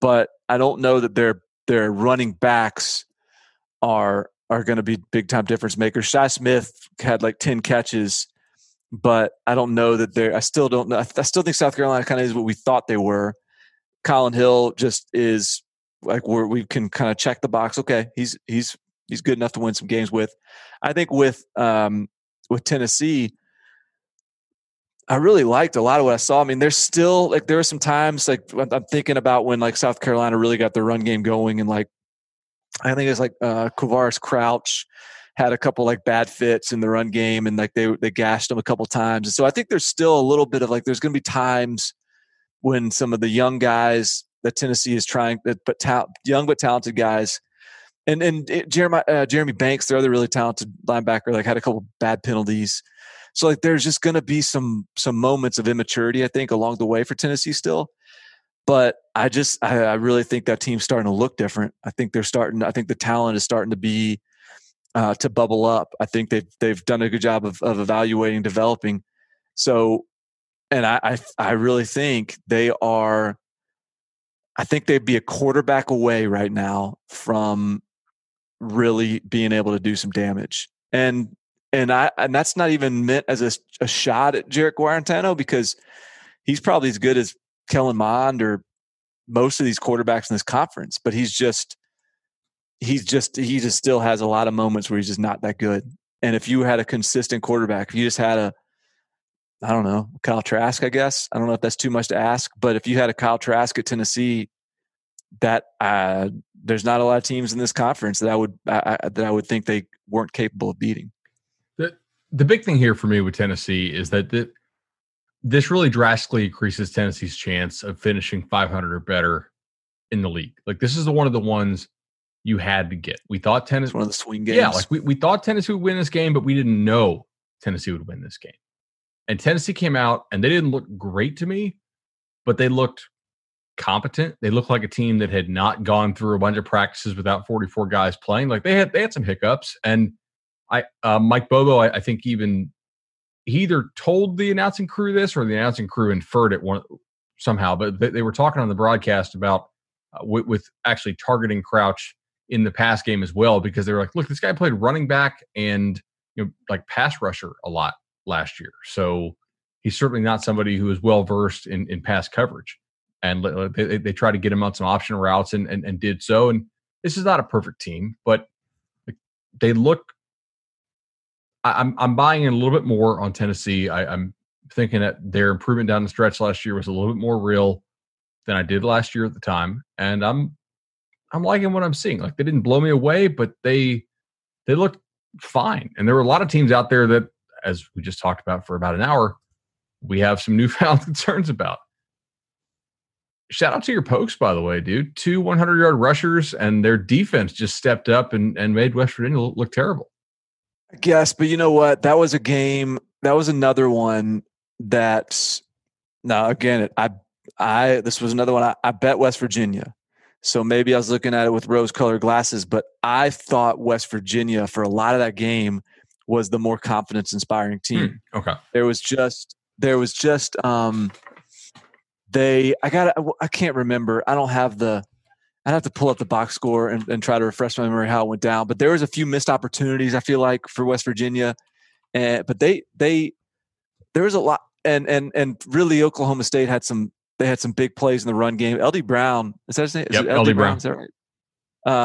but I don't know that their their running backs are are going to be big time difference makers. Shi Smith had like 10 catches, but I don't know that they're, I still don't know. I still think South Carolina kind of is what we thought they were. Collin Hill just is like where we can kind of check the box. Okay. He's, he's, he's good enough to win some games with. I think with, um, with Tennessee, I really liked a lot of what I saw. I mean, there's still like there were some times like I'm thinking about when like South Carolina really got their run game going and like I think it's like uh, Quavaris Crouch had a couple like bad fits in the run game and like they they gashed him a couple times. And so I think there's still a little bit of like there's going to be times when some of the young guys that Tennessee is trying, but ta- young but talented guys, and and it, Jeremy uh, Jeremy Banks, their other really talented linebacker, like had a couple bad penalties. So like there's just going to be some some moments of immaturity, I think, along the way for Tennessee still. But I just I, I really think that team's starting to look different. I think they're starting. I think the talent is starting to be uh, to bubble up. I think they've they've done a good job of, of evaluating, developing. So, and I, I I really think they are. I think they'd be a quarterback away right now from really being able to do some damage. And and I and that's not even meant as a, a shot at Jarrett Guarantano because he's probably as good as Kellen Mond or most of these quarterbacks in this conference, but he's just he's just he just still has a lot of moments where he's just not that good. And if you had a consistent quarterback, if you just had a I don't know, Kyle Trask, I guess. I don't know if that's too much to ask, but if you had a Kyle Trask at Tennessee, that uh, there's not a lot of teams in this conference that I would I, that I would think they weren't capable of beating. The big thing here for me with Tennessee is that the, this really drastically increases Tennessee's chance of finishing 500 or better in the league. Like this is the one of the ones you had to get. We thought Tennessee one of the swing games. Yeah, like we, we thought Tennessee would win this game, but we didn't know Tennessee would win this game. And Tennessee came out and they didn't look great to me, but they looked competent. They looked like a team that had not gone through a bunch of practices without 44 guys playing. Like they had they had some hiccups. And I uh, Mike Bobo, I, I think even he either told the announcing crew this or the announcing crew inferred it one somehow. But they, they were talking on the broadcast about uh, with, with actually targeting Crouch in the pass game as well because they were like, look, this guy played running back and you know like pass rusher a lot last year, so he's certainly not somebody who is well versed in in pass coverage. And they, they try to get him on some option routes and, and and did so. And this is not a perfect team, but they look I'm I'm buying in a little bit more on Tennessee. I, am thinking that their improvement down the stretch last year was a little bit more real than I did last year at the time, and I'm I'm liking what I'm seeing. Like they didn't blow me away, but they they looked fine. And there were a lot of teams out there that, as we just talked about for about an hour, we have some newfound concerns about. Shout out to your pokes, by the way, dude. Two 100 yard rushers, and their defense just stepped up and, and made West Virginia look terrible. I guess, but you know what? That was a game. That was another one that. Now again, I I this was another one. I, I bet West Virginia, so maybe I was looking at it with rose-colored glasses. But I thought West Virginia for a lot of that game was the more confidence-inspiring team. Hmm, okay, there was just there was just um they I got I can't remember. I don't have the I'd have to pull up the box score and, and, try to refresh my memory how it went down. But there was a few missed opportunities I feel like for West Virginia, and but they they there was a lot and and and really Oklahoma State had some they had some big plays in the run game. LD Brown is that his name? Yep, LD, LD Brown. Brown. Is that right?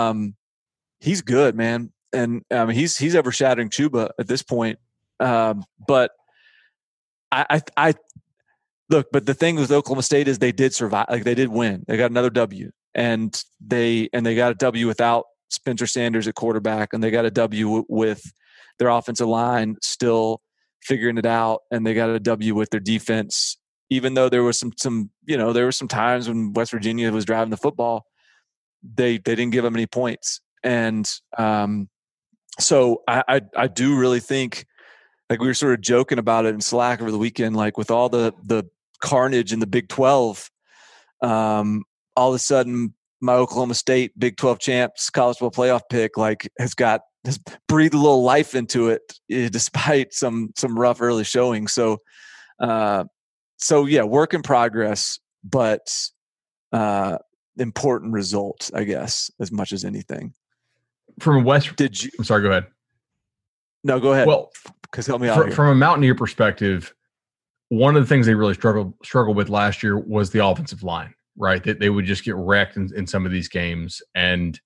Um, he's good, man, and I mean he's he's overshadowing Chuba at this point. Um, but I, I I look, but the thing with Oklahoma State is they did survive. Like they did win. They got another W and they and they got a W without Spencer Sanders at quarterback, and they got a W with their offensive line still figuring it out, and they got a W with their defense. Even though there was some some you know there were some times when West Virginia was driving the football, they they didn't give them any points, and um, so I, I I do really think like we were sort of joking about it in Slack over the weekend, like with all the the carnage in the Big Twelve. Um, all of a sudden my Oklahoma State Big 12 champs college football playoff pick like has got has breathed a little life into it eh, despite some some rough early showing. So uh so yeah, work in progress, but uh important result, I guess, as much as anything. From West Did you I'm sorry, go ahead. No, go ahead. Well, because help me out. For, from a Mountaineer perspective, one of the things they really struggled struggled with last year was the offensive line right? That they would just get wrecked in, in some of these games. And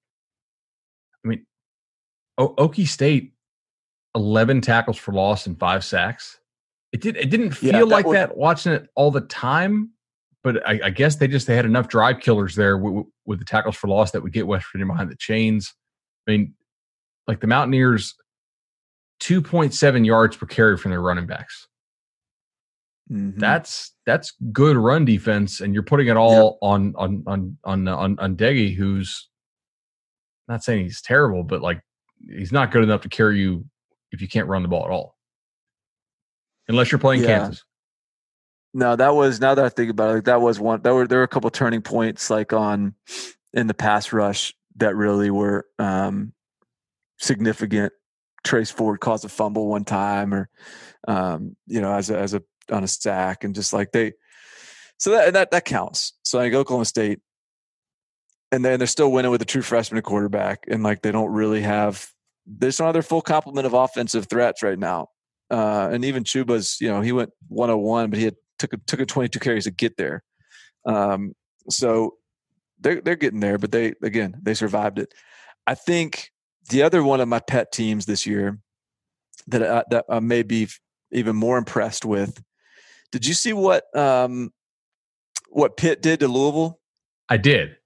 I mean, o- Okie State, eleven tackles for loss and five sacks. It did. It didn't feel yeah, that like was, that watching it all the time. But I, I, guess they just they had enough drive killers there with, with the tackles for loss that would get West Virginia behind the chains. I mean, like the Mountaineers, two point seven yards per carry from their running backs. Mm-hmm. That's that's good run defense, and you're putting it all yep. on on on on on on Doege, who's not saying he's terrible, but like he's not good enough to carry you if you can't run the ball at all, unless you're playing yeah. Kansas. No, that was now that I think about it, like that was one. There were there were a couple turning points like on in the pass rush that really were um, significant. Trace Ford caused a fumble one time, or um, you know, as a, as a on a stack and just like they so that that that counts. So I go Oklahoma State, and then they're still winning with a true freshman quarterback, and like they don't really have there's no other full complement of offensive threats right now. Uh, and even Chuba's, you know, he went 101, but he had took a, took a 22 carries to get there. Um, so they're they're getting there, but they again they survived it. I think the other one of my pet teams this year that I, that I may be even more impressed with did you see what um, what Pitt did to Louisville? I did.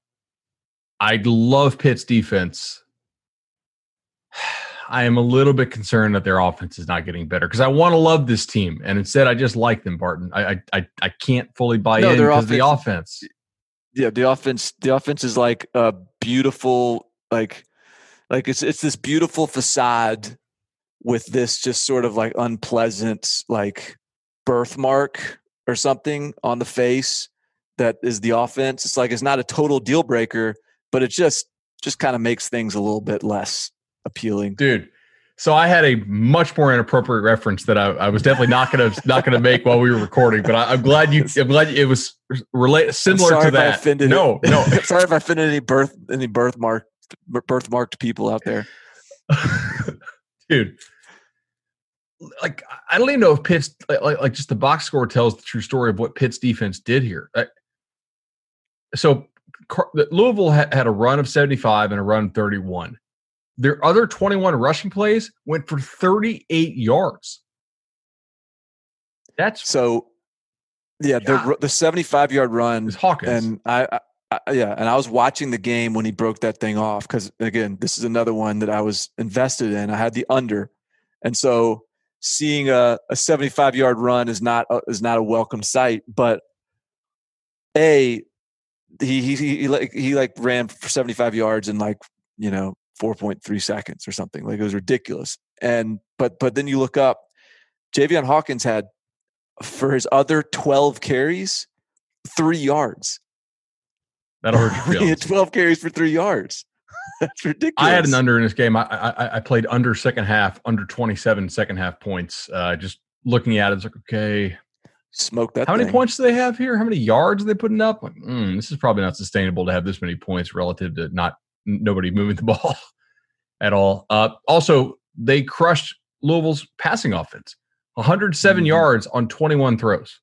I love Pitt's defense. I am a little bit concerned that their offense is not getting better because I want to love this team, and instead I just like them, Barton. I I I can't fully buy no, in because the offense. Yeah, the offense. The offense is like a beautiful, like, like it's it's this beautiful facade with this just sort of like unpleasant, like birthmark or something on the face that is the offense. It's like it's not a total deal breaker, but it just just kind of makes things a little bit less appealing. Dude, So I had a much more inappropriate reference that I, I was definitely not gonna not gonna make while we were recording. But I, am glad you. I'm glad it was relate similar to that. no, no. sorry if I offended any birth any birthmark birthmarked people out there, dude. Like I don't even know if Pitt's like like just the box score tells the true story of what Pitt's defense did here. So Louisville had a run of 75 and a run 31 their other 21 rushing plays went for 38 yards. That's so. Yeah, the the 75 yard run Hawkins, and I, I, yeah, and I was watching the game when he broke that thing off because again, this is another one that I was invested in. I had the under, and so seeing a, a 75 yard run is not a, is not a welcome sight. But a he he he, like he like ran for 75 yards in like you know 4.3 seconds or something. Like it was ridiculous. And but but then you look up, Javian Hawkins had for his other 12 carries, three yards. That'll hurt your feelings. he had 12 carries for three yards. That's ridiculous. I had an under in this game. I, I, I played under second half, under 27 second half points. Uh, just looking at it, it's like, okay, smoke that. How thing. many points do they have here? How many yards are they putting up? Like, mm, this is probably not sustainable to have this many points relative to not nobody moving the ball at all. Uh, also, they crushed Louisville's passing offense 107 mm-hmm. yards on 21 throws.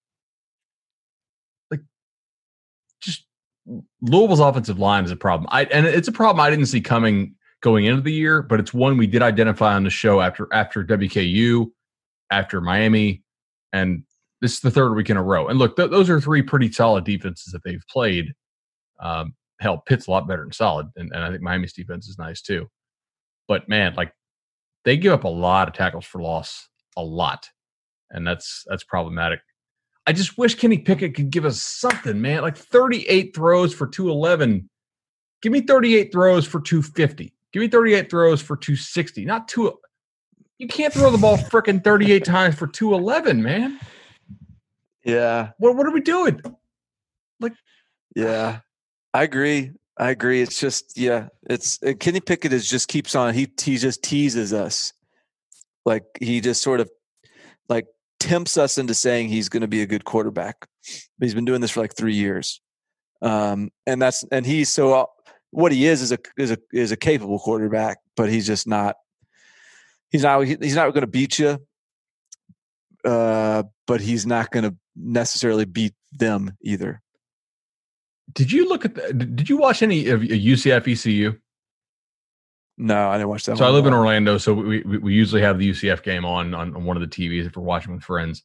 Like, just Louisville's offensive line is a problem. I and it's a problem I didn't see coming going into the year, but it's one we did identify on the show after after WKU, after Miami, and this is the third week in a row. And look, th- those are three pretty solid defenses that they've played. Um, hell, Pitt's a lot better than solid, and, and I think Miami's defense is nice too. But man, like they give up a lot of tackles for loss, a lot, and that's that's problematic. I just wish Kenny Pickett could give us something, man. Like 38 throws for 211. Give me 38 throws for 250. Give me 38 throws for 260. Not two. You can't throw the ball freaking 38 times for 211, man. Yeah. What what are we doing? Like Yeah. I agree. I agree. It's just yeah. It's uh, Kenny Pickett is just keeps on. He he just teases us, like he just sort of like tempts us into saying he's going to be a good quarterback. But he's been doing this for like three years, um, and that's and he's so uh, what he is is a is a is a capable quarterback, but he's just not. He's not. He's not going to beat you, uh, but he's not going to necessarily beat them either. Did you look at the, did you watch any of UCF ECU? No, I didn't watch that. So I live in Orlando, so we, we, we usually have the UCF game on, on, on one of the TVs if we're watching with friends.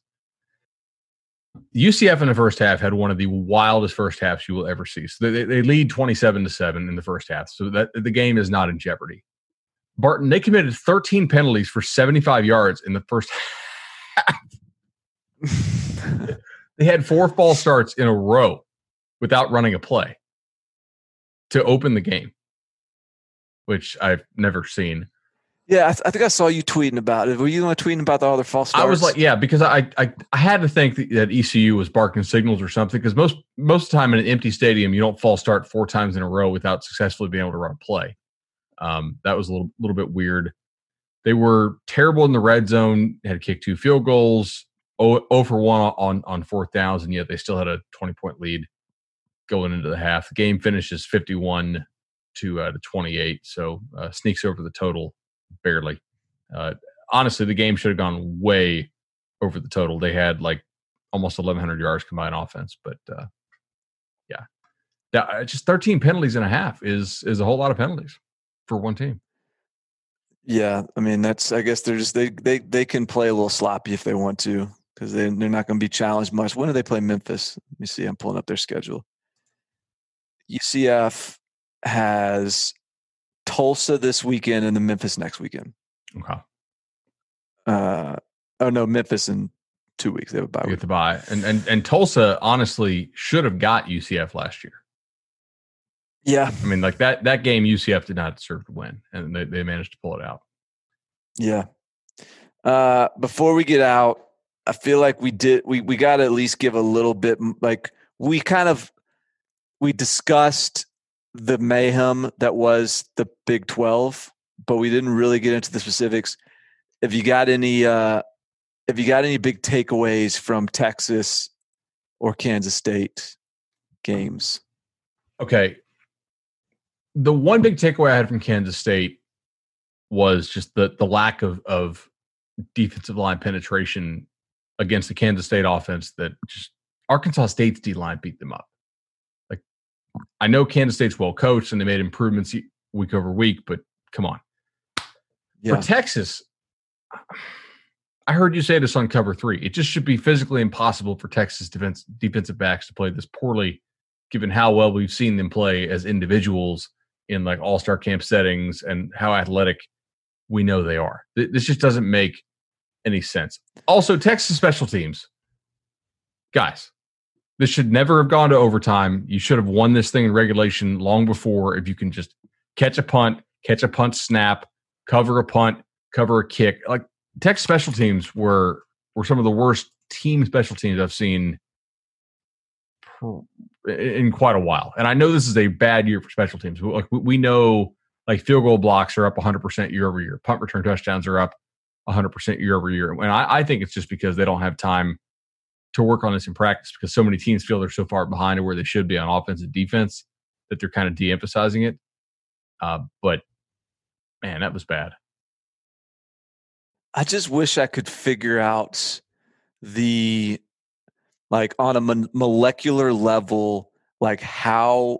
UCF in the first half had one of the wildest first halves you will ever see. So they, they lead twenty seven to seven in the first half, so that the game is not in jeopardy. Barton they committed thirteen penalties for seventy five yards in the first half. they had four false starts in a row without running a play to open the game, which I've never seen. Yeah, I, th- I, think I saw you tweeting about it. Were you tweeting about the other false starts? I was like, yeah, because I I, I had to think that ECU was barking signals or something. Because most most of the time in an empty stadium, you don't false start four times in a row without successfully being able to run a play. Um, that was a little little bit weird. They were terrible in the red zone. Had kicked two field goals, 0, 0 for one on on fourth downs, and yet they still had a twenty point lead going into the half. The game finishes 51 to uh, to 28, so uh, sneaks over the total barely. Uh, honestly, the game should have gone way over the total. They had like almost 1,100 yards combined offense, but uh, yeah, uh, just 13 penalties and a half is is a whole lot of penalties for one team. Yeah, I mean that's. I guess they're just they they they can play a little sloppy if they want to because they they're not going to be challenged much. When do they play Memphis? Let me see. I'm pulling up their schedule. UCF has Tulsa this weekend and then Memphis next weekend. Okay. Uh, oh no, Memphis in two weeks. They have a bye. Get the bye, and and and Tulsa honestly should have got UCF last year. Yeah, I mean, like that that game, UCF did not deserve to win, and they they managed to pull it out. Yeah. Uh, before we get out, I feel like we did we we got to at least give a little bit like we kind of we discussed the mayhem that was the Big 12, but we didn't really get into the specifics. If you got any? uh Have you got any big takeaways from Texas or Kansas State games? Okay. The one big takeaway I had from Kansas State was just the the lack of of defensive line penetration against the Kansas State offense that just Arkansas State's D line beat them up. I know Kansas State's well coached and they made improvements week over week, but come on. Yeah. For Texas, I heard you say this on cover three. It just should be physically impossible for Texas defense defensive backs to play this poorly, given how well we've seen them play as individuals in like all star camp settings and how athletic we know they are. This just doesn't make any sense. Also, Texas special teams, guys, this should never have gone to overtime. You should have won this thing in regulation long before. If you can just catch a punt, catch a punt snap, cover a punt, cover a kick, like Tech special teams were were some of the worst team special teams I've seen in quite a while. And I know this is a bad year for special teams. Like we know, like field goal blocks are up 100% year over year. Punt return touchdowns are up 100% year over year. And I, I, think it's just because they don't have time to work on this in practice because so many teams feel they're so far behind where they should be on offense and defense that they're kind of de emphasizing it. Uh, but man, that was bad. I just wish I could figure out the like on a mon- molecular level like how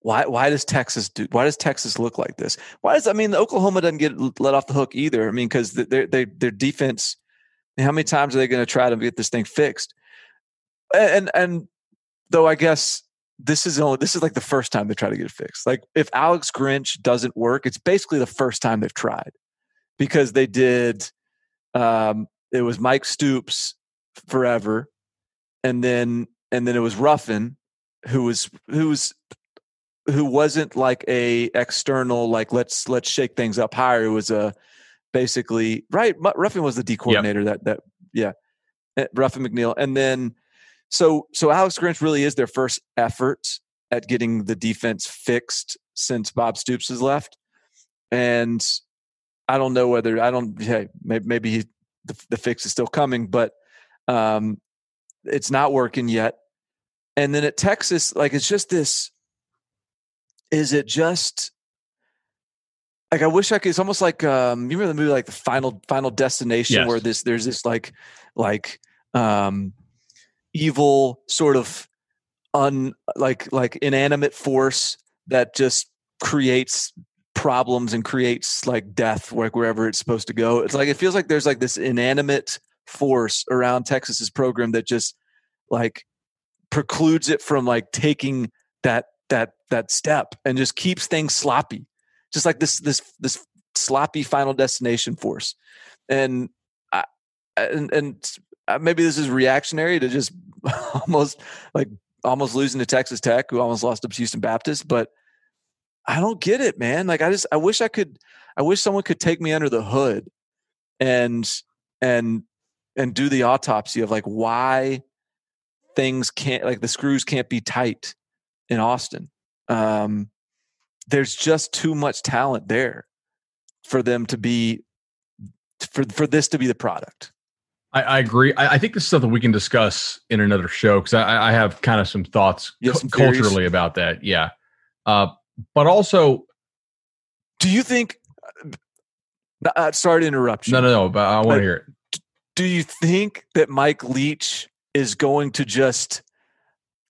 why why does Texas do why does Texas look like this? Why does I mean Oklahoma doesn't get let off the hook either? I mean because their their defense how many times are they going to try to get this thing fixed? And and though I guess this is only this is like the first time they try to get it fixed. Like if Alex Grinch doesn't work, it's basically the first time they've tried because they did um, it was Mike Stoops forever, and then and then it was Ruffin, who was who was who wasn't like a external like let's let's shake things up higher. It was a basically right. Ruffin was the D coordinator. Yep. That that yeah, eh, Ruffin McNeill, and then so so Alex Grinch really is their first effort at getting the defense fixed since Bob Stoops has left, and I don't know whether I don't. Hey, maybe, maybe he, the, the fix is still coming, but um, it's not working yet. And then at Texas, like it's just this. Is it just like I wish I could? It's almost like um, you remember the movie like the Final Final Destination, yes. where this there's this like like um, evil sort of un like like inanimate force that just creates problems and creates like death like wherever it's supposed to go. It's like it feels like there's like this inanimate force around Texas's program that just like precludes it from like taking that that that step and just keeps things sloppy. Just like this this this sloppy final destination force. And I, and and uh, maybe this is reactionary to just almost like almost losing to Texas Tech, who almost lost to Houston Baptist, but I don't get it, man. Like I just I wish I could I wish someone could take me under the hood and and and do the autopsy of like why things can't like the screws can't be tight in Austin. Um there's just too much talent there for them to be for for this to be the product. I, I agree. I, I, think this is something we can discuss in another show because I, I, have kind of some thoughts cu- culturally about that. Yeah, uh, but also, do you think? Uh, uh sorry to interrupt you. No, no, no. But I want to hear it. Do you think that Mike Leach is going to just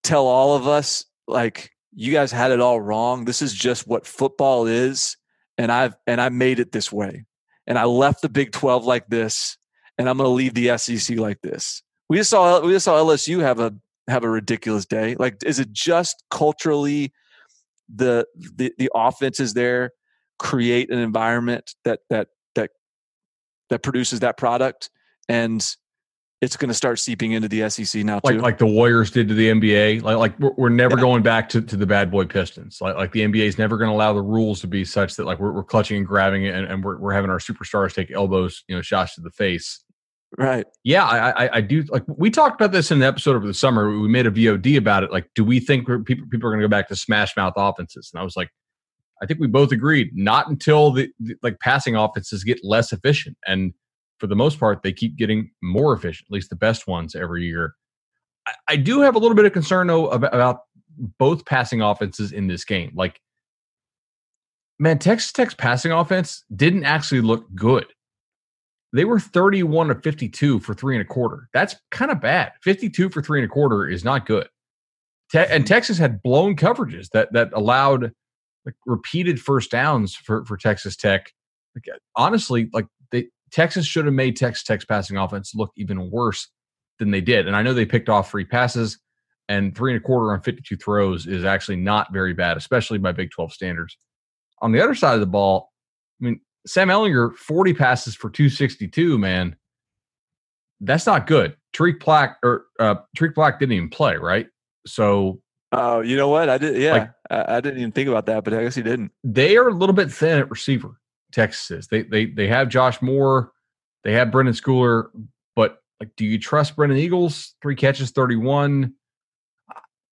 tell all of us, like, you guys had it all wrong? This is just what football is, and I've and I made it this way, and I left the Big Twelve like this, and I'm going to leave the SEC like this. We just saw we just saw LSU have a have a ridiculous day. Like, is it just culturally? the the, the offenses there create an environment that that that that produces that product and it's going to start seeping into the SEC now too. Like like the Warriors did to the NBA. Like like we're, we're never yeah. going back to, to the bad boy Pistons. Like like the NBA is never going to allow the rules to be such that like we're, we're clutching and grabbing it and, and we're, we're having our superstars take elbows, you know, shots to the face. Right. Yeah, I, I, I do. Like we talked about this in the episode over the summer. We made a VOD about it. Like, do we think people people are going to go back to smash mouth offenses? And I was like, I think we both agreed not until the, the like passing offenses get less efficient. And for the most part, they keep getting more efficient, at least the best ones every year. I, I do have a little bit of concern though about, about both passing offenses in this game. Like, man, Texas Tech's passing offense didn't actually look good. They were 31 to 52 for three and a quarter. That's kind of bad. 52 for three and a quarter is not good. Te- and mm-hmm. Texas had blown coverages that that allowed like repeated first downs for for Texas Tech. Like, honestly, like Texas should have made Texas Tech's passing offense look even worse than they did. And I know they picked off three passes, and three and a quarter on 52 throws is actually not very bad, especially by Big 12 standards. On the other side of the ball, I mean, Sam Ehlinger, 40 passes for 262, man. That's not good. Tarik Black or uh Tarik Black didn't even play, right? So Oh, you know what? I did yeah. Like, I, I, didn't even think about that, but I guess he didn't. They are a little bit thin at receiver, Texas is. They they they have Josh Moore, they have Brenden Schooler, but like do you trust Brennan Eagles? Three catches, 31.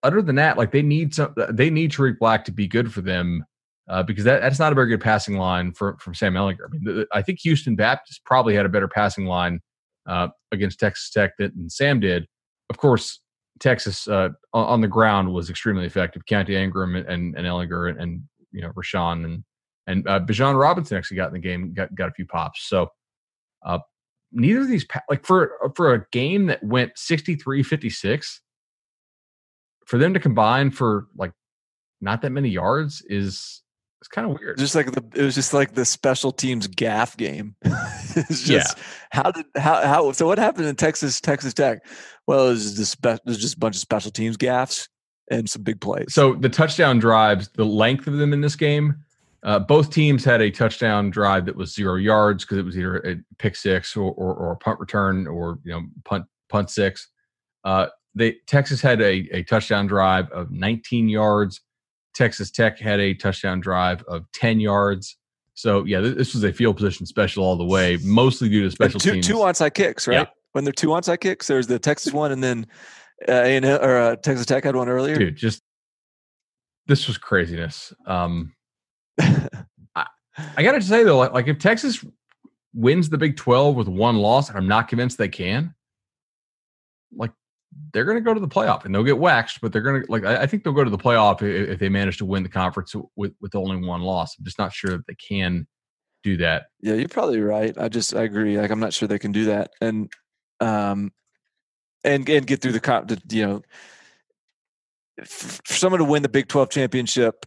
Other than that, like they need some they need Tarik Black to be good for them uh, because that, that's not a very good passing line for from Sam Ehlinger. I mean, the, I think Houston Baptist probably had a better passing line uh, against Texas Tech than Sam did. Of course, Texas uh, on the ground was extremely effective. Keaontay Ingram and, and, and, and, you know Roschon and and uh, Bijan Robinson actually got in the game, got got a few pops. So uh, neither of these like for for a game that went 63-56 for them to combine for like not that many yards is it's kind of weird. Just like the it was just like the special teams gaff game. it's just yeah. how did how how so what happened in Texas Texas Tech? Well, it was just it was just a bunch of special teams gaffs and some big plays. So the touchdown drives, the length of them in this game, uh, both teams had a touchdown drive that was zero yards because it was either a pick six or, or, or, a punt return or you know punt punt six. Uh, they Texas had a, a touchdown drive of 19 yards. Texas Tech had a touchdown drive of 10 yards. So yeah, this was a field position special all the way, mostly due to special two, teams. Two onside kicks, right? Yeah. When they're two onside kicks, there's the Texas one, and then uh, and or uh, Texas Tech had one earlier. Dude, just this was craziness. Um, I, I got to say though, like, like if Texas wins the Big 12 with one loss, and I'm not convinced they can, like they're going to go to the playoff and they'll get waxed, but they're going to like I, think they'll go to the playoff if, if, they manage to win the conference with with only one loss. I'm just not sure that they can do that. Yeah, you're probably right. I just I agree. Like I'm not sure they can do that, and um, and and get through the, the you know, for someone to win the Big 12 championship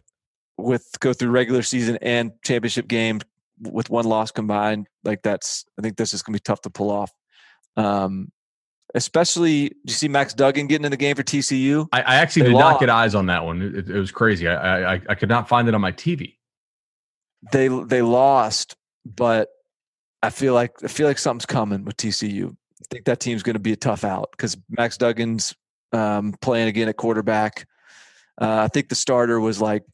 with go through regular season and championship game with one loss combined, like that's I think this is gonna be tough to pull off. Um, especially do you see Max Duggan getting in the game for TCU. I, I actually they did lost. not get eyes on that one. It, it was crazy. I, I I could not find it on my TV. They they lost, but I feel like I feel like something's coming with TCU. I think that team's going to be a tough out because Max Duggan's um, playing again at quarterback. Uh, I think the starter was like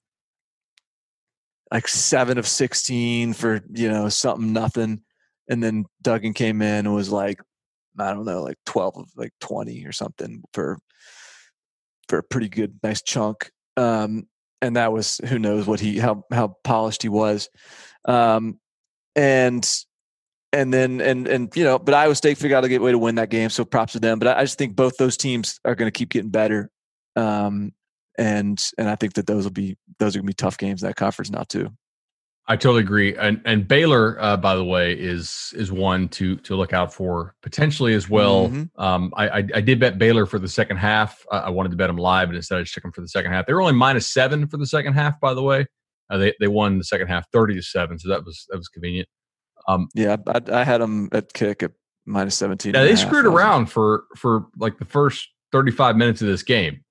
like seven of sixteen for you know something nothing, and then Duggan came in and was like I don't know, like 12 of like 20 or something for for a pretty good nice chunk. Um and that was who knows what he how how polished he was. Um and and then and and you know, but Iowa State figured out a good way to win that game, so props to them. But I, I just think both those teams are going to keep getting better, um, and and I think that those will be those are going to be tough games in that conference now too. I totally agree, and and Baylor, uh, by the way, is is one to to look out for potentially as well. Mm-hmm. Um, I, I, I did bet Baylor for the second half. I, I wanted to bet them live, but instead I just took them for the second half. They were only minus seven for the second half, by the way. Uh, they they won the second half thirty to seven, so that was that was convenient. Um, yeah, I, I had them at kick at minus seventeen. Yeah, they screwed around for for like the first thirty five minutes of this game,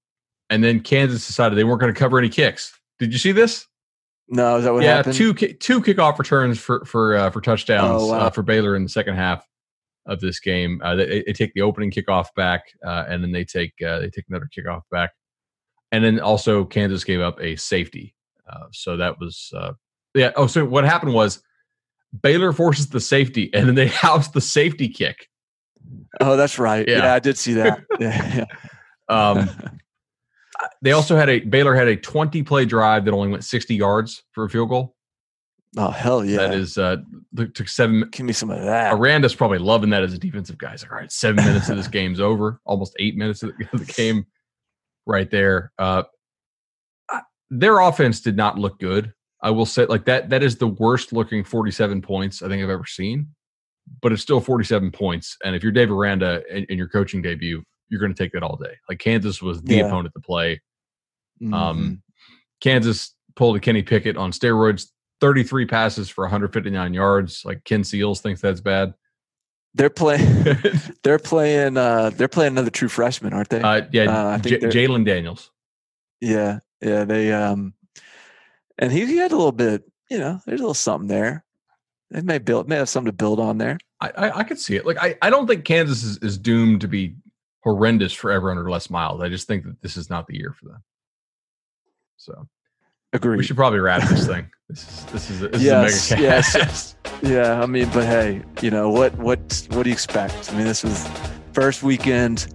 and then Kansas decided they weren't going to cover any kicks. Did you see this? No, is that what yeah, happened? two two kickoff returns for for uh, for touchdowns oh, wow. uh, for Baylor in the second half of this game. Uh, they, they, take the opening kickoff back, uh, and then they take uh, they take another kickoff back, and then also Kansas gave up a safety. Uh, so that was yeah. Oh, so what happened was Baylor forces the safety, and then they house the safety kick. Oh, that's right. Yeah, yeah I did see that. yeah. Um, they also had a Baylor had a 20 play drive that only went 60 yards for a field goal. Oh hell yeah! That is uh took seven. Give me some of that. Aranda's probably loving that as a defensive guy. He's like, all right, seven minutes of this game's over. Almost eight minutes of the, game, right there. Uh, their offense did not look good. I will say, like that. That is the worst looking forty-seven points I think I've ever seen. But it's still forty-seven points, and if you're Dave Aranda in, in your coaching debut, you're going to take that all day. Like Kansas was the yeah. opponent to play. Um, mm-hmm. Um, Kansas pulled a Kenny Pickett on steroids 33 passes for 159 yards. Like Ken Seals thinks that's bad. They're playing. they're playing. Uh, they're playing another true freshman, aren't they? Uh, yeah, uh, J- Jalon Daniels. Yeah, yeah. They um, and he, he had a little bit. You know, there's a little something there. They may build, may have something to build on there. I, I, I could see it. Like I, I don't think Kansas is, is doomed to be horrendous forever under Les Miles. I just think that this is not the year for them. So Agree. We should probably wrap this thing. This is this is, this yes, is a mega yes, yes. Yeah, I mean, but hey, you know what what what do you expect? I mean, this was first weekend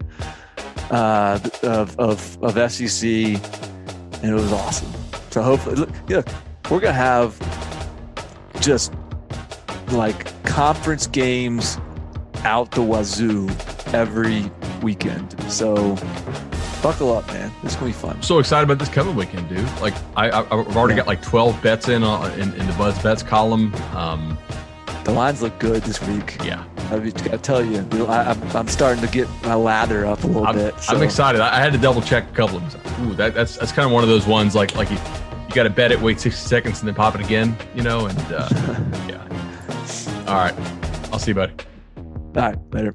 uh, of of of SEC, and it was awesome. So hopefully, look, look we're gonna have just like conference games out the wazoo every weekend. So buckle up, man. This is gonna be fun. so excited about this coming weekend, dude. Like I, have already yeah. got like twelve bets in, uh, in in the Buzz bets column. Um, the lines look good this week. Yeah, I gotta tell you, I, am starting to get my lather up a little I'm, bit. So. I'm excited. I had to double check a couple of them. Ooh, that, that's that's kind of one of those ones like like you you got to bet it, wait 60 seconds, and then pop it again. You know, and uh, yeah. All right, I'll see you, buddy. All right, later.